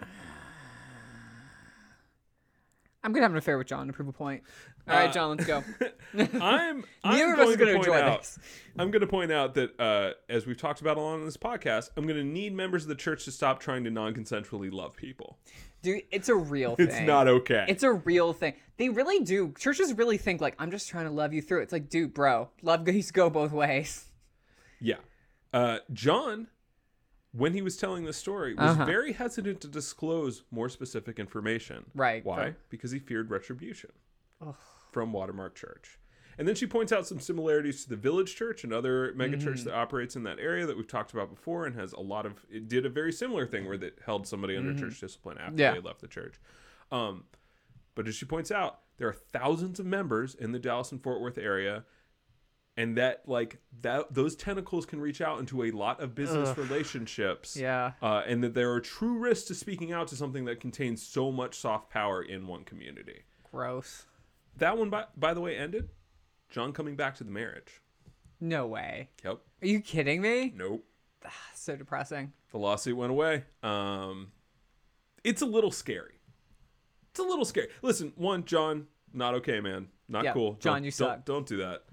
I'm gonna have an affair with John to prove a point. All right, Uh, John, let's go. I'm, I'm Neither of us going to point enjoy out, this. I'm going to point out that uh, as we've talked about along in this podcast, I'm going to need members of the church to stop trying to non-consensually love people. Dude, it's a real thing. It's not okay. It's a real thing. They really do. Churches really think like I'm just trying to love you through. It's like, dude, bro, love goes go both ways. yeah. Uh, John, when he was telling the story, was Uh-huh. very hesitant to disclose more specific information. Right, Why? right. Because he feared retribution from Watermark Church. And then she points out some similarities to the Village Church, another megachurch Mm-hmm. that operates in that area that we've talked about before, and has a lot of. It did a very similar thing where it held somebody under church discipline after Mm-hmm. Yeah. they left the church. Um, but as she points out, there are thousands of members in the Dallas and Fort Worth area, and that like that those tentacles can reach out into a lot of business relationships. Yeah. Uh, and that there are true risks to speaking out to something that contains so much soft power in one community. Gross. That one, by, by the way, ended. John coming back to the marriage. No way. Yep. Are you kidding me? Nope. So depressing. The lawsuit went away. Um, it's a little scary. It's a little scary. Listen, one, John, not okay, man. Not Yeah, cool. John, Don't- you don't, suck. Don't do that.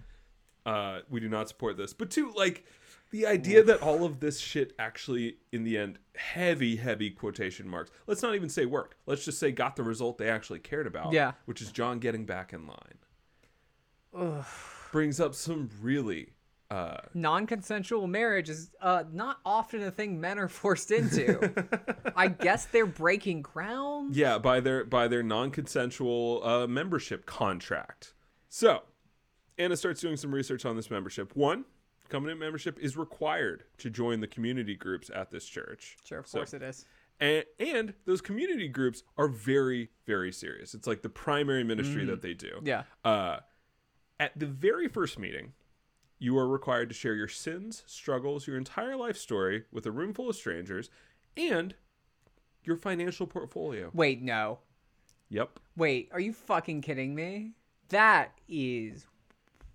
Uh, we do not support this. But two, like the idea that all of this shit actually, in the end, heavy, heavy quotation marks. Let's not even say worked. Let's just say got the result they actually cared about. Yeah. Which is John getting back in line. Brings up some really uh, Non-consensual marriage is uh, not often a thing men are forced into. I guess they're breaking ground. Yeah, by their by their non-consensual uh, membership contract. So, Anna starts doing some research on this membership. One, covenant membership is required to join the community groups at this church. Sure, of So- course it is. And, and those community groups are very, very serious. It's like the primary ministry Mm. that they do. Yeah. Uh, at the very first meeting, you are required to share your sins, struggles, your entire life story with a room full of strangers, and your financial portfolio. Wait, no. Yep. Wait, are you fucking kidding me? That is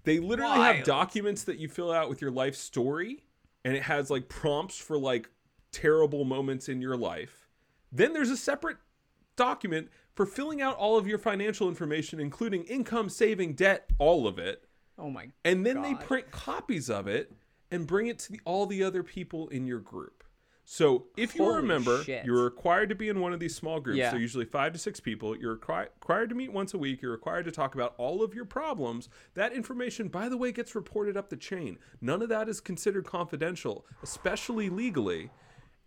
They literally have documents that you fill out with your life story, and it has like prompts for like terrible moments in your life. Then there's a separate document for filling out all of your financial information, including income, saving, debt, all of it. oh my And then they print copies of it and bring it to the, all the other people in your group. So if you Holy remember, shit. you're required to be in one of these small groups. Yeah. They're usually five to six people. You're requi- required to meet once a week. You're required to talk about all of your problems. That information, by the way, gets reported up the chain. None of that is considered confidential, especially legally.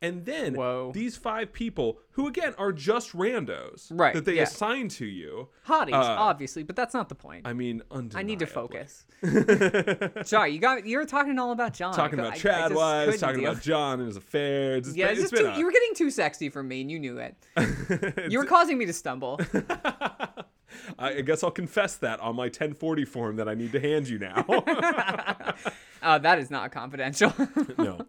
And then Whoa. these five people, who again are just randos, Right, that they yeah. assign to you. hotties, Uh, obviously, but that's not the point. I mean, I need to focus. Sorry, you got you were talking all about John. talking about I Chad wives, talking deal. about John and his affairs. It's Yeah, been, it's just too, you were getting too sexy for me, and you knew it. You were causing me to stumble. I guess I'll confess that on my 1040 form that I need to hand you now. Uh, that is not confidential. no.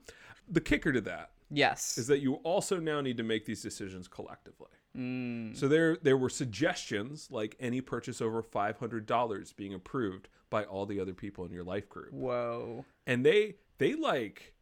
The kicker to that Yes. is that you also now need to make these decisions collectively. Mm. So there there were suggestions like any purchase over $500 being approved by all the other people in your life group. Whoa. And they they like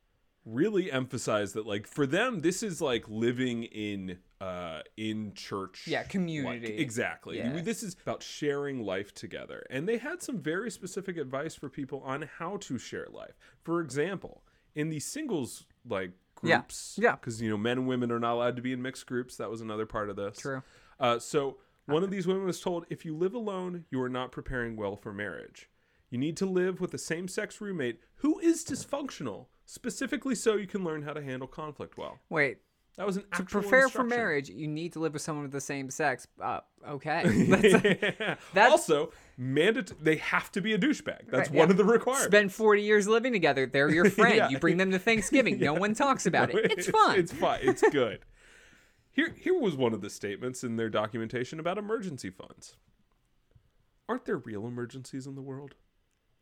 really emphasize that like for them this is like living in uh in church Yeah, like- community. exactly Yeah. this is about sharing life together and they had some very specific advice for people on how to share life for example in the singles like. Groups Yeah. because you know men and women are not allowed to be in mixed groups that was another part of this True. uh, so one of these women was told if you live alone you are not preparing well for marriage you need to live with a same-sex roommate who is dysfunctional specifically so you can learn how to handle conflict well Wait. That was an To prepare for marriage, you need to live with someone of the same sex. Uh, okay. That's That's- also, mandat- they have to be a douchebag. That's Right, one yeah. of the requirements. Spend 40 years living together. They're your friend. Yeah. You bring them to Thanksgiving. No one talks about it. It's fun. It's fun. It's good. Here, here was one of the statements in their documentation about emergency funds. Aren't there real emergencies in the world?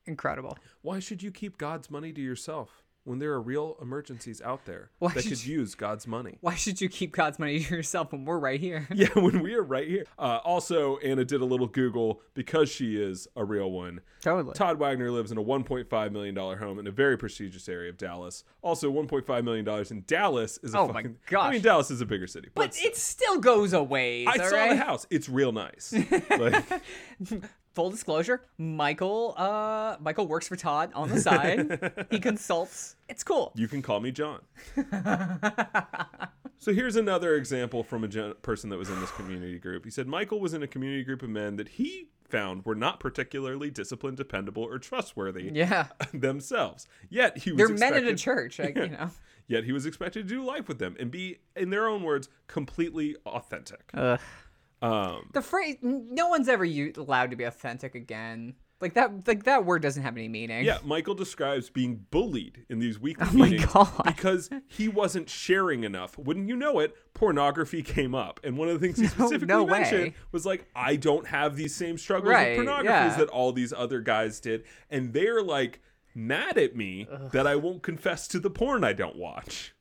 Incredible. Why should you keep God's money to yourself when there are real emergencies out there Why that could you- use God's money? Why should you keep God's money to yourself when we're right here? Yeah, when we are right here. Uh, also, Anna did a little Google because she is a real one. Totally. Todd Wagner lives in a $1.5 million home in a very prestigious area of Dallas. Also, $1.5 million in Dallas is a Oh my fucking. I mean, Dallas is a bigger city. But still. it still goes away. I saw right? the house. It's real nice. like, Full disclosure, Michael uh Michael works for Todd on the side. he consults. It's cool. you can call me John. so here's another example from a gen- person that was in this community group. He said Michael was in a community group of men that he found were not particularly disciplined, dependable, or trustworthy Yeah. themselves. Yet he was They're men in a expected- church, like, you know. Yet he was expected to do life with them and be, in their own words, completely authentic. Ugh. Um, The phrase no one's ever u- allowed to be authentic again. Like that like that word doesn't have any meaning. yeah, Michael describes being bullied in these weekly Oh meetings because he wasn't sharing enough. Wouldn't you know it, pornography came up. And one of the things he specifically no mentioned way. was like, I don't have these same struggles Right, with pornography yeah. that all these other guys did. And they're like mad at me that I won't confess to the porn I don't watch.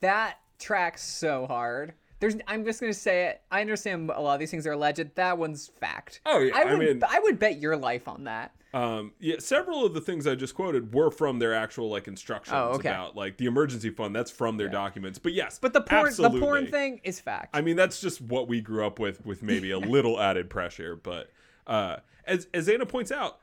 That tracks so hard. There's I'm just gonna say it. I understand a lot of these things are alleged. That one's fact. Oh, yeah, I I would mean- I would bet your life on that. Um, yeah, several of the things I just quoted were from their actual like instructions Oh, okay. about like the emergency fund. That's from their documents. But yes, But the porn absolutely. the porn thing is fact. I mean, that's just what we grew up with, with maybe a little added pressure. But uh, as as Anna points out,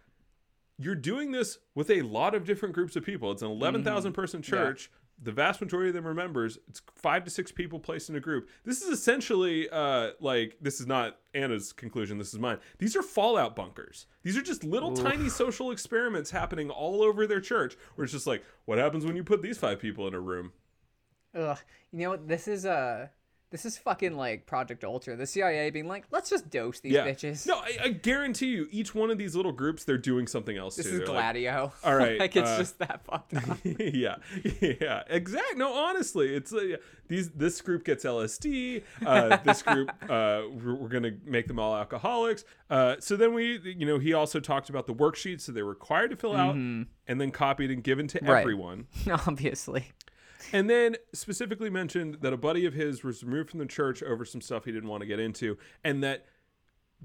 you're doing this with a lot of different groups of people. It's an eleven thousand person church. The vast majority of them are members. It's five to six people placed in a group. This is essentially uh, like this is not Anna's conclusion. This is mine. These are fallout bunkers. These are just little tiny social experiments happening all over their church. Where it's just like, what happens when you put these five people in a room? Ugh. You know what? This is uh this is fucking like Project Ultra. The CIA being like, let's just dose these Yeah. bitches. No, I, I guarantee you, each one of these little groups, they're doing something else this too. is They're like, Gladio. All right, like it's uh, just that fucked up. yeah, yeah, exact. No, honestly, it's uh, these. This group gets LSD. Uh, this group, uh, we're, we're gonna make them all alcoholics. Uh, so then we, you know, he also talked about the worksheets that they're required to fill out, and then copied and given to Mm-hmm. Right. everyone. Obviously. And then specifically mentioned that a buddy of his was removed from the church over some stuff he didn't want to get into, and that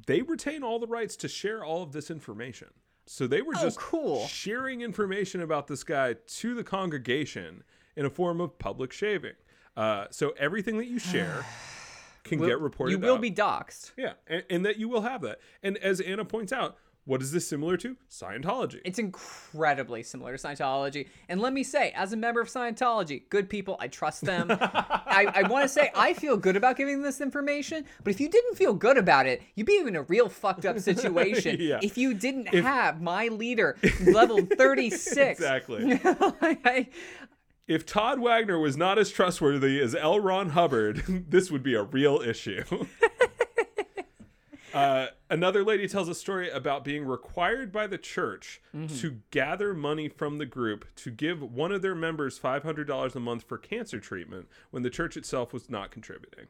they retain all the rights to share all of this information. So they were Oh, just cool. sharing information about this guy to the congregation in a form of public shaving. Uh, so everything that you share can Will- get reported. You will out. be doxxed. yeah, and, and that you will have that. And as Anna points out, what is this similar to? Scientology. It's incredibly similar to Scientology. And let me say, as a member of Scientology, good people, I trust them. I, I want to say I feel good about giving this information, but if you didn't feel good about it, you'd be in a real fucked up situation. Yeah. If you didn't have my leader level 36. Exactly. I- if Todd Wagner was not as trustworthy as L. Ron Hubbard, this would be a real issue. Uh, another lady tells a story about being required by the church to gather money from the group to give one of their members $500 a month for cancer treatment when the church itself was not contributing.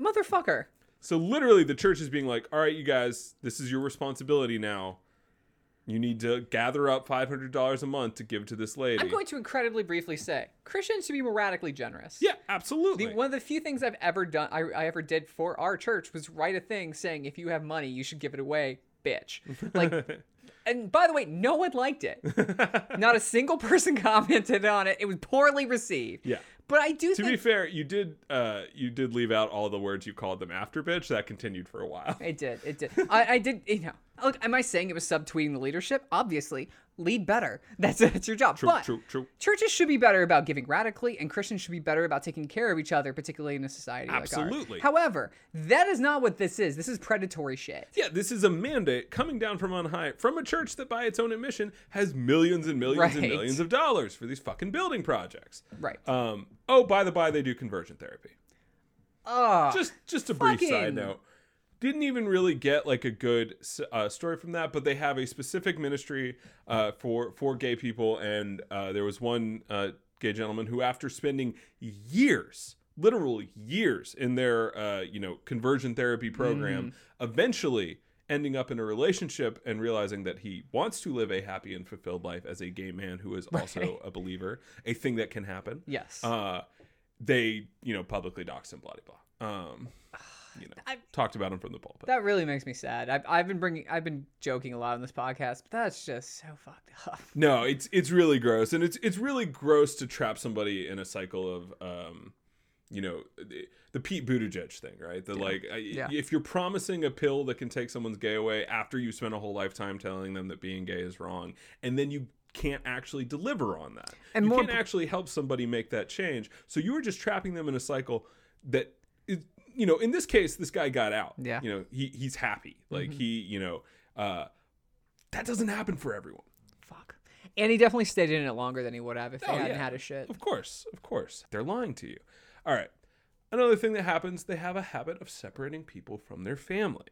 Motherfucker. So literally, the church is being like, "All right, you guys, this is your responsibility now. You need to gather up five hundred dollars a month to give to this lady. I'm going to incredibly briefly say Christians should be more radically generous. yeah, absolutely. The, one of the few things I've ever done, I, I ever did for our church was write a thing saying if you have money, you should give it away, bitch. Like, and by the way, no one liked it. Not a single person commented on it. It was poorly received. yeah. But I do To think be fair, you did uh you did leave out all the words you called them after bitch. That continued for a while. It did. It did. I, I did. You know, look. Am I saying it was subtweeting the leadership? Obviously, lead better. That's that's your job. True, but true, true. churches should be better about giving radically, and Christians should be better about taking care of each other, particularly in a society like that. Absolutely. ours. However, that is not what this is. This is predatory shit. Yeah, this is a mandate coming down from on high from a church that, by its own admission, has millions and millions and millions of dollars for these fucking building projects. Right. Um. Oh, by the by, they do conversion therapy. Ugh. Just, just a brief side note. Didn't even really get like a good uh, story from that, but they have a specific ministry uh, for for gay people, and uh, there was one uh, gay gentleman who, after spending years, literal years, in their uh, you know conversion therapy program, eventually ending up in a relationship and realizing that he wants to live a happy and fulfilled life as a gay man who is also a believer, a thing that can happen. yes. Uh, they, you know, publicly doxed him, blah, blah, blah. Um, you know, I- talked about him from the pulpit. that really makes me sad. I've, I've been bringing, I've been joking a lot on this podcast, but that's just so fucked up. no, it's it's really gross, and it's it's really gross to trap somebody in a cycle of, um, you know, the, the Pete Buttigieg thing, right? The like, I- Yeah. if you're promising a pill that can take someone's gay away after you spent a whole lifetime telling them that being gay is wrong, and then you can't actually deliver on that, And you can't p- actually help somebody make that change. So you were just trapping them in a cycle that you know, in this case, this guy got out. Yeah. You know, he he's happy. Like he, you know, uh, that doesn't happen for everyone. Fuck. And he definitely stayed in it longer than he would have if they Oh, hadn't yeah. had a shit. Of course, of course. They're lying to you. All right. Another thing that happens, they have a habit of separating people from their family.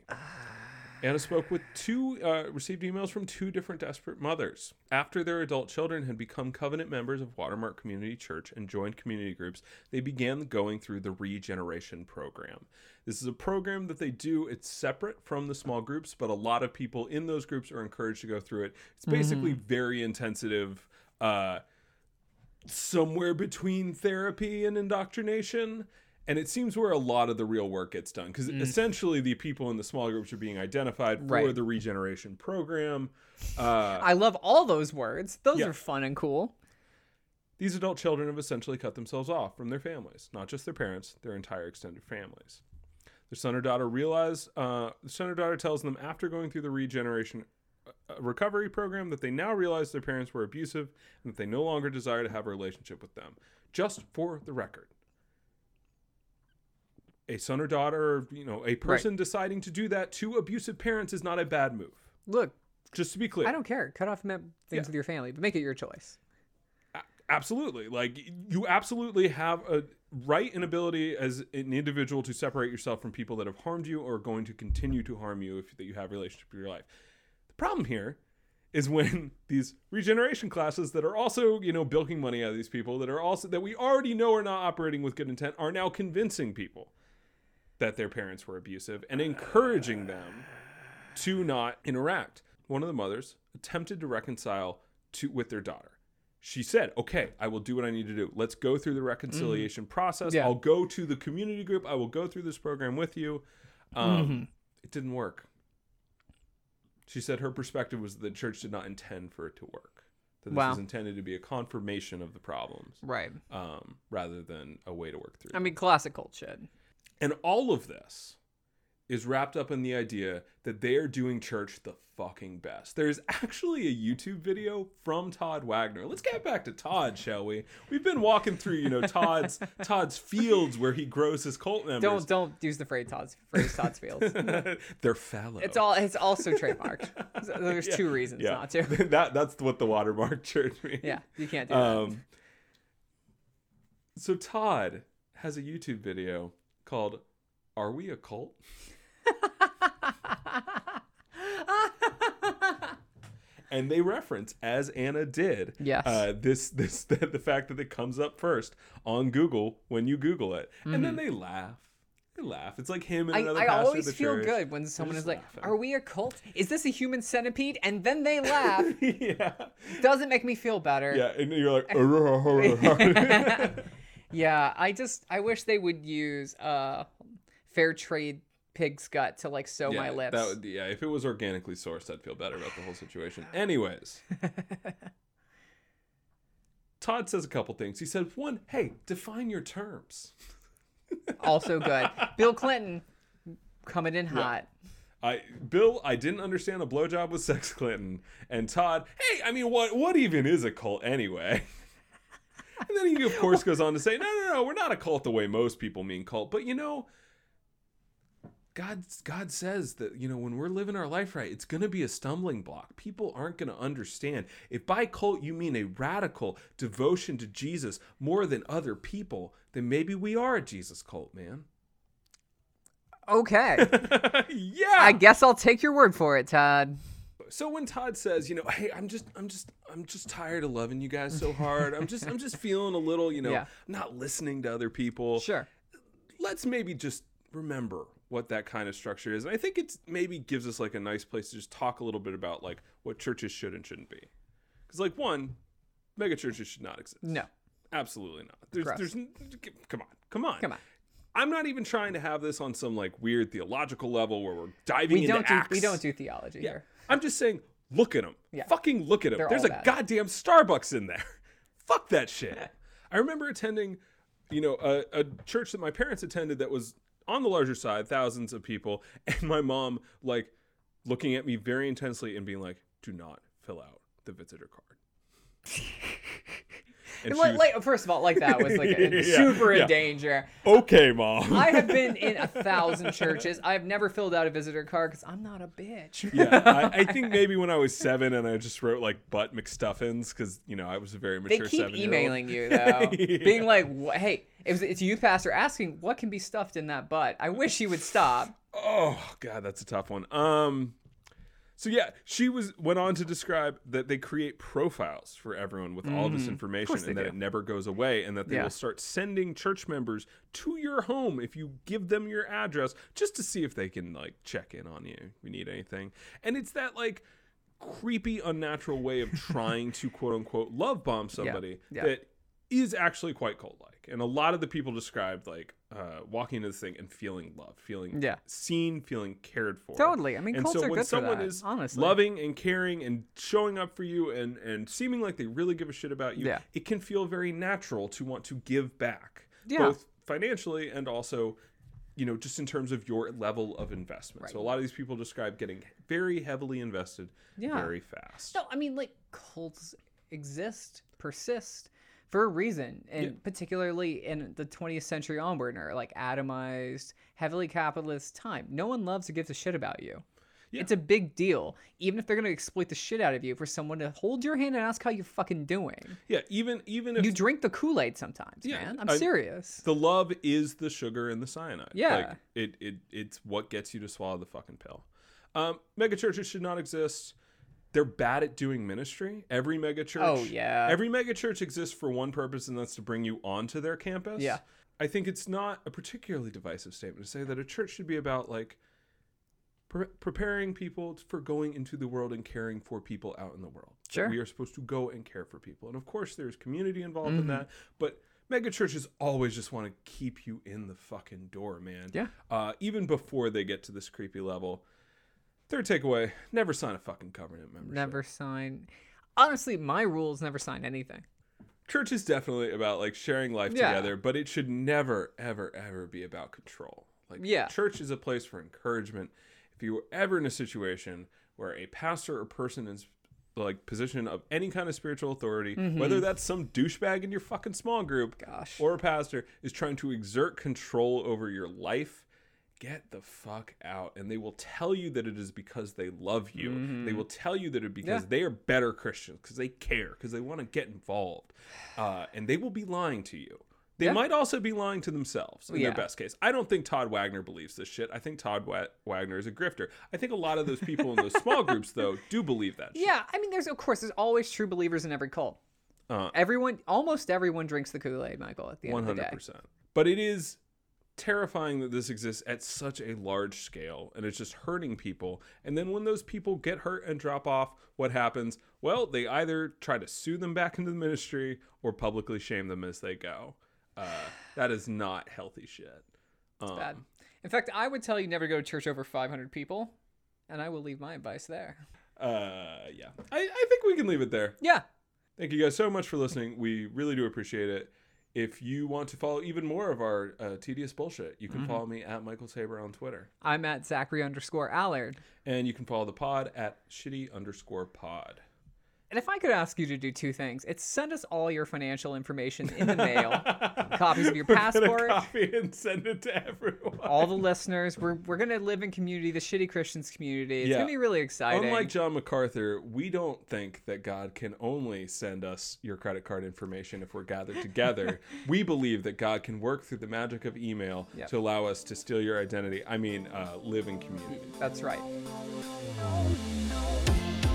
Anna spoke with two, uh, received emails from two different desperate mothers. After their adult children had become covenant members of Watermark Community Church and joined community groups, they began going through the Regeneration Program. This is a program that they do, it's separate from the small groups, but a lot of people in those groups are encouraged to go through it. It's basically very intensive. Uh, somewhere between therapy and indoctrination. And it seems where a lot of the real work gets done because essentially the people in the small groups are being identified for Right. the regeneration program. Uh, I love all those words. Those Yeah. are fun and cool. these adult children have essentially cut themselves off from their families, not just their parents, their entire extended families. Their son or daughter realize, uh, the son or daughter tells them after going through the regeneration uh, recovery program that they now realize their parents were abusive and that they no longer desire to have a relationship with them. Just for the record, a son or daughter, you know, a person deciding to do that to abusive parents is not a bad move. Look, Just to be clear, I don't care. Cut off things Yeah. with your family, but make it your choice. absolutely like you absolutely have a right and ability as an individual to separate yourself from people that have harmed you or are going to continue to harm you if that you have a relationship with your life the problem here is when these regeneration classes that are also you know bilking money out of these people that are also that we already know are not operating with good intent are now convincing people that their parents were abusive and encouraging them to not interact. One of the mothers attempted to reconcile to with their daughter. She said, "Okay, I will do what I need to do. Let's go through the reconciliation process. Yeah. I'll go to the community group. I will go through this program with you." Um, It didn't work. She said her perspective was that the church did not intend for it to work. That this Wow. was intended to be a confirmation of the problems, Right. um, rather than a way to work through. I mean, classic cult shit. And all of this is wrapped up in the idea that they are doing church the fucking best. There's actually a YouTube video from Todd Wagner. Let's get back to Todd, shall we? We've been walking through, you know, Todd's Todd's fields where he grows his cult members. Don't don't use the phrase Todd's phrase Todd's fields. They're fallow. It's all it's also trademarked. There's two reasons yeah. not to. that that's what the watermark church means. Yeah, you can't do that. Um, so Todd has a YouTube video called "Are We a Cult?" and they reference, as Anna did, Yes. uh, this this the, the fact that it comes up first on Google when you Google it, and Mm-hmm. then they laugh They laugh. It's like him and I, another I pastor always feel church. good when someone is like, laughing. "Are we a cult? Is this a human centipede?" And then they laugh. yeah. Doesn't make me feel better. Yeah, and you're like, Yeah, I just I wish they would use uh fair trade pig's gut to like sew my lips. That would, yeah, if it was organically sourced, I'd feel better about the whole situation. Anyways, Todd says a couple things. He said, one, hey, define your terms. also good. Bill Clinton coming in hot. I Bill, I didn't understand a blowjob with sex Clinton, and Todd, hey, I mean, what what even is a cult anyway? and then he of course goes on to say, no, no, no, we're not a cult the way most people mean cult, but you know, God God says that you know when we're living our life right, it's going to be a stumbling block. People aren't going to understand. If by cult you mean a radical devotion to Jesus more than other people, then maybe we are a Jesus cult, man. Okay. yeah. I guess I'll take your word for it, Todd. so when Todd says, you know, hey, I'm just, I'm just, I'm just tired of loving you guys so hard. I'm just, I'm just feeling a little, you know, Yeah. not listening to other people. Sure. Let's maybe just remember what that kind of structure is, and I think it's maybe gives us like a nice place to just talk a little bit about like what churches should and shouldn't be. Because like one, mega churches should not exist. No. Absolutely not. There's, Gross. there's, come on, come on, Come on. I'm not even trying to have this on some like weird theological level where we're diving We into don't do Acts. we don't do theology Yeah. here. I'm just saying, look at them. Yeah. Fucking look at them. They're There's a bad. goddamn Starbucks in there. Fuck that shit. I remember attending, you know, a, a church that my parents attended that was on the larger side, thousands of people, and my mom like looking at me very intensely and being like, "Do not fill out the visitor card." And And like, was, like, first of all, like that was like a, Yeah, super yeah. in danger. okay, mom. I have been in a thousand churches. I've never filled out a visitor card because I'm not a bitch. yeah, I, I think maybe when I was seven and I just wrote like butt McStuffins because you know I was a very mature. They keep emailing you though, Yeah. being like, "Hey, it was, it's a youth pastor asking what can be stuffed in that butt." I wish he would stop. Oh god, that's a tough one. Um so yeah, she was went on to describe that they create profiles for everyone with all this information and that do. it never goes away and that they Yeah. will start sending church members to your home if you give them your address just to see if they can like check in on you if you need anything. And it's that like creepy unnatural way of trying to quote unquote love bomb somebody yeah. that is actually quite cult like. And a lot of the people described like uh, walking into this thing and feeling love, feeling Yeah. seen, feeling cared for. Totally. I mean, and cults so are when good for someone that, is honestly. loving and caring and showing up for you and and seeming like they really give a shit about you, Yeah. it can feel very natural to want to give back, Yeah. both financially and also. You know, just in terms of your level of investment. So a lot of these people describe getting very heavily invested Yeah. very fast. No, I mean like cults exist, persist for a reason, and Yeah. particularly in the 20th century onward, or like atomized, heavily capitalist time. No one loves or gives a shit about you. Yeah. It's a big deal, even if they're gonna exploit the shit out of you for someone to hold your hand and ask how you're fucking doing. Yeah, even even if You drink the Kool Aid sometimes, Yeah, man. I'm I- serious. the love is the sugar and the cyanide. Yeah. like it, it it's what gets you to swallow the fucking pill. Um, mega churches should not exist. They're bad at doing ministry. Every megachurch. Oh, yeah. Every megachurch exists for one purpose, and that's to bring you onto their campus. Yeah. I think it's not a particularly divisive statement to say that a church should be about like pre- preparing people for going into the world and caring for people out in the world. Sure. we are supposed to go and care for people, and of course, there's community involved Mm-hmm. in that. But mega churches always just want to keep you in the fucking door, man. Yeah. Uh, even before they get to this creepy level. Third takeaway: never sign a fucking covenant membership. Never sign. Honestly, my rules never sign anything. church is definitely about like sharing life Yeah. together, but it should never, ever, ever be about control. Like, Yeah. church is a place for encouragement. If you were ever in a situation where a pastor or person is like position of any kind of spiritual authority, whether that's some douchebag in your fucking small group Mm-hmm. Gosh. or a pastor is trying to exert control over your life, get the fuck out. And they will tell you that it is because they love you. They will tell you that it because Mm-hmm. Yeah. they are better Christians, because they care, because they want to get involved. Uh, and they will be lying to you. They Yeah. might also be lying to themselves in Yeah. their best case. I don't think Todd Wagner believes this shit. I think Todd Wa- Wagner is a grifter. I think a lot of those people in those small groups, though, do believe that shit. Yeah, I mean, there's of course there's always true believers in every cult. Uh, Everyone, almost everyone drinks the Kool Aid, Michael. At the end One of the day, one hundred percent. But it is terrifying that this exists at such a large scale and it's just hurting people. And then when those people get hurt and drop off, what happens? Well, they either try to sue them back into the ministry or publicly shame them as they go. Uh, that is not healthy shit. Um, Bad. In fact, I would tell you never go to church over 500 people, and I will leave my advice there. Uh, yeah, I, I think we can leave it there. Yeah. Thank you guys so much for listening. We really do appreciate it. If you want to follow even more of our uh, tedious bullshit, you can Mm-hmm. follow me at Michael Tabor on Twitter. I'm at Zachary underscore Allard. And you can follow the pod at shitty underscore pod. And if I could ask you to do two things, it's send us all your financial information in the mail, copies of your We're passport, copy and send it to everyone. all the listeners. We're, we're going to live in community, the Shitty Christians community. It's Yeah. going to be really exciting. Unlike John MacArthur, we don't think that God can only send us your credit card information if we're gathered together. we believe that God can work through the magic of email Yep. to allow us to steal your identity. I mean, uh, live in community. That's right. no.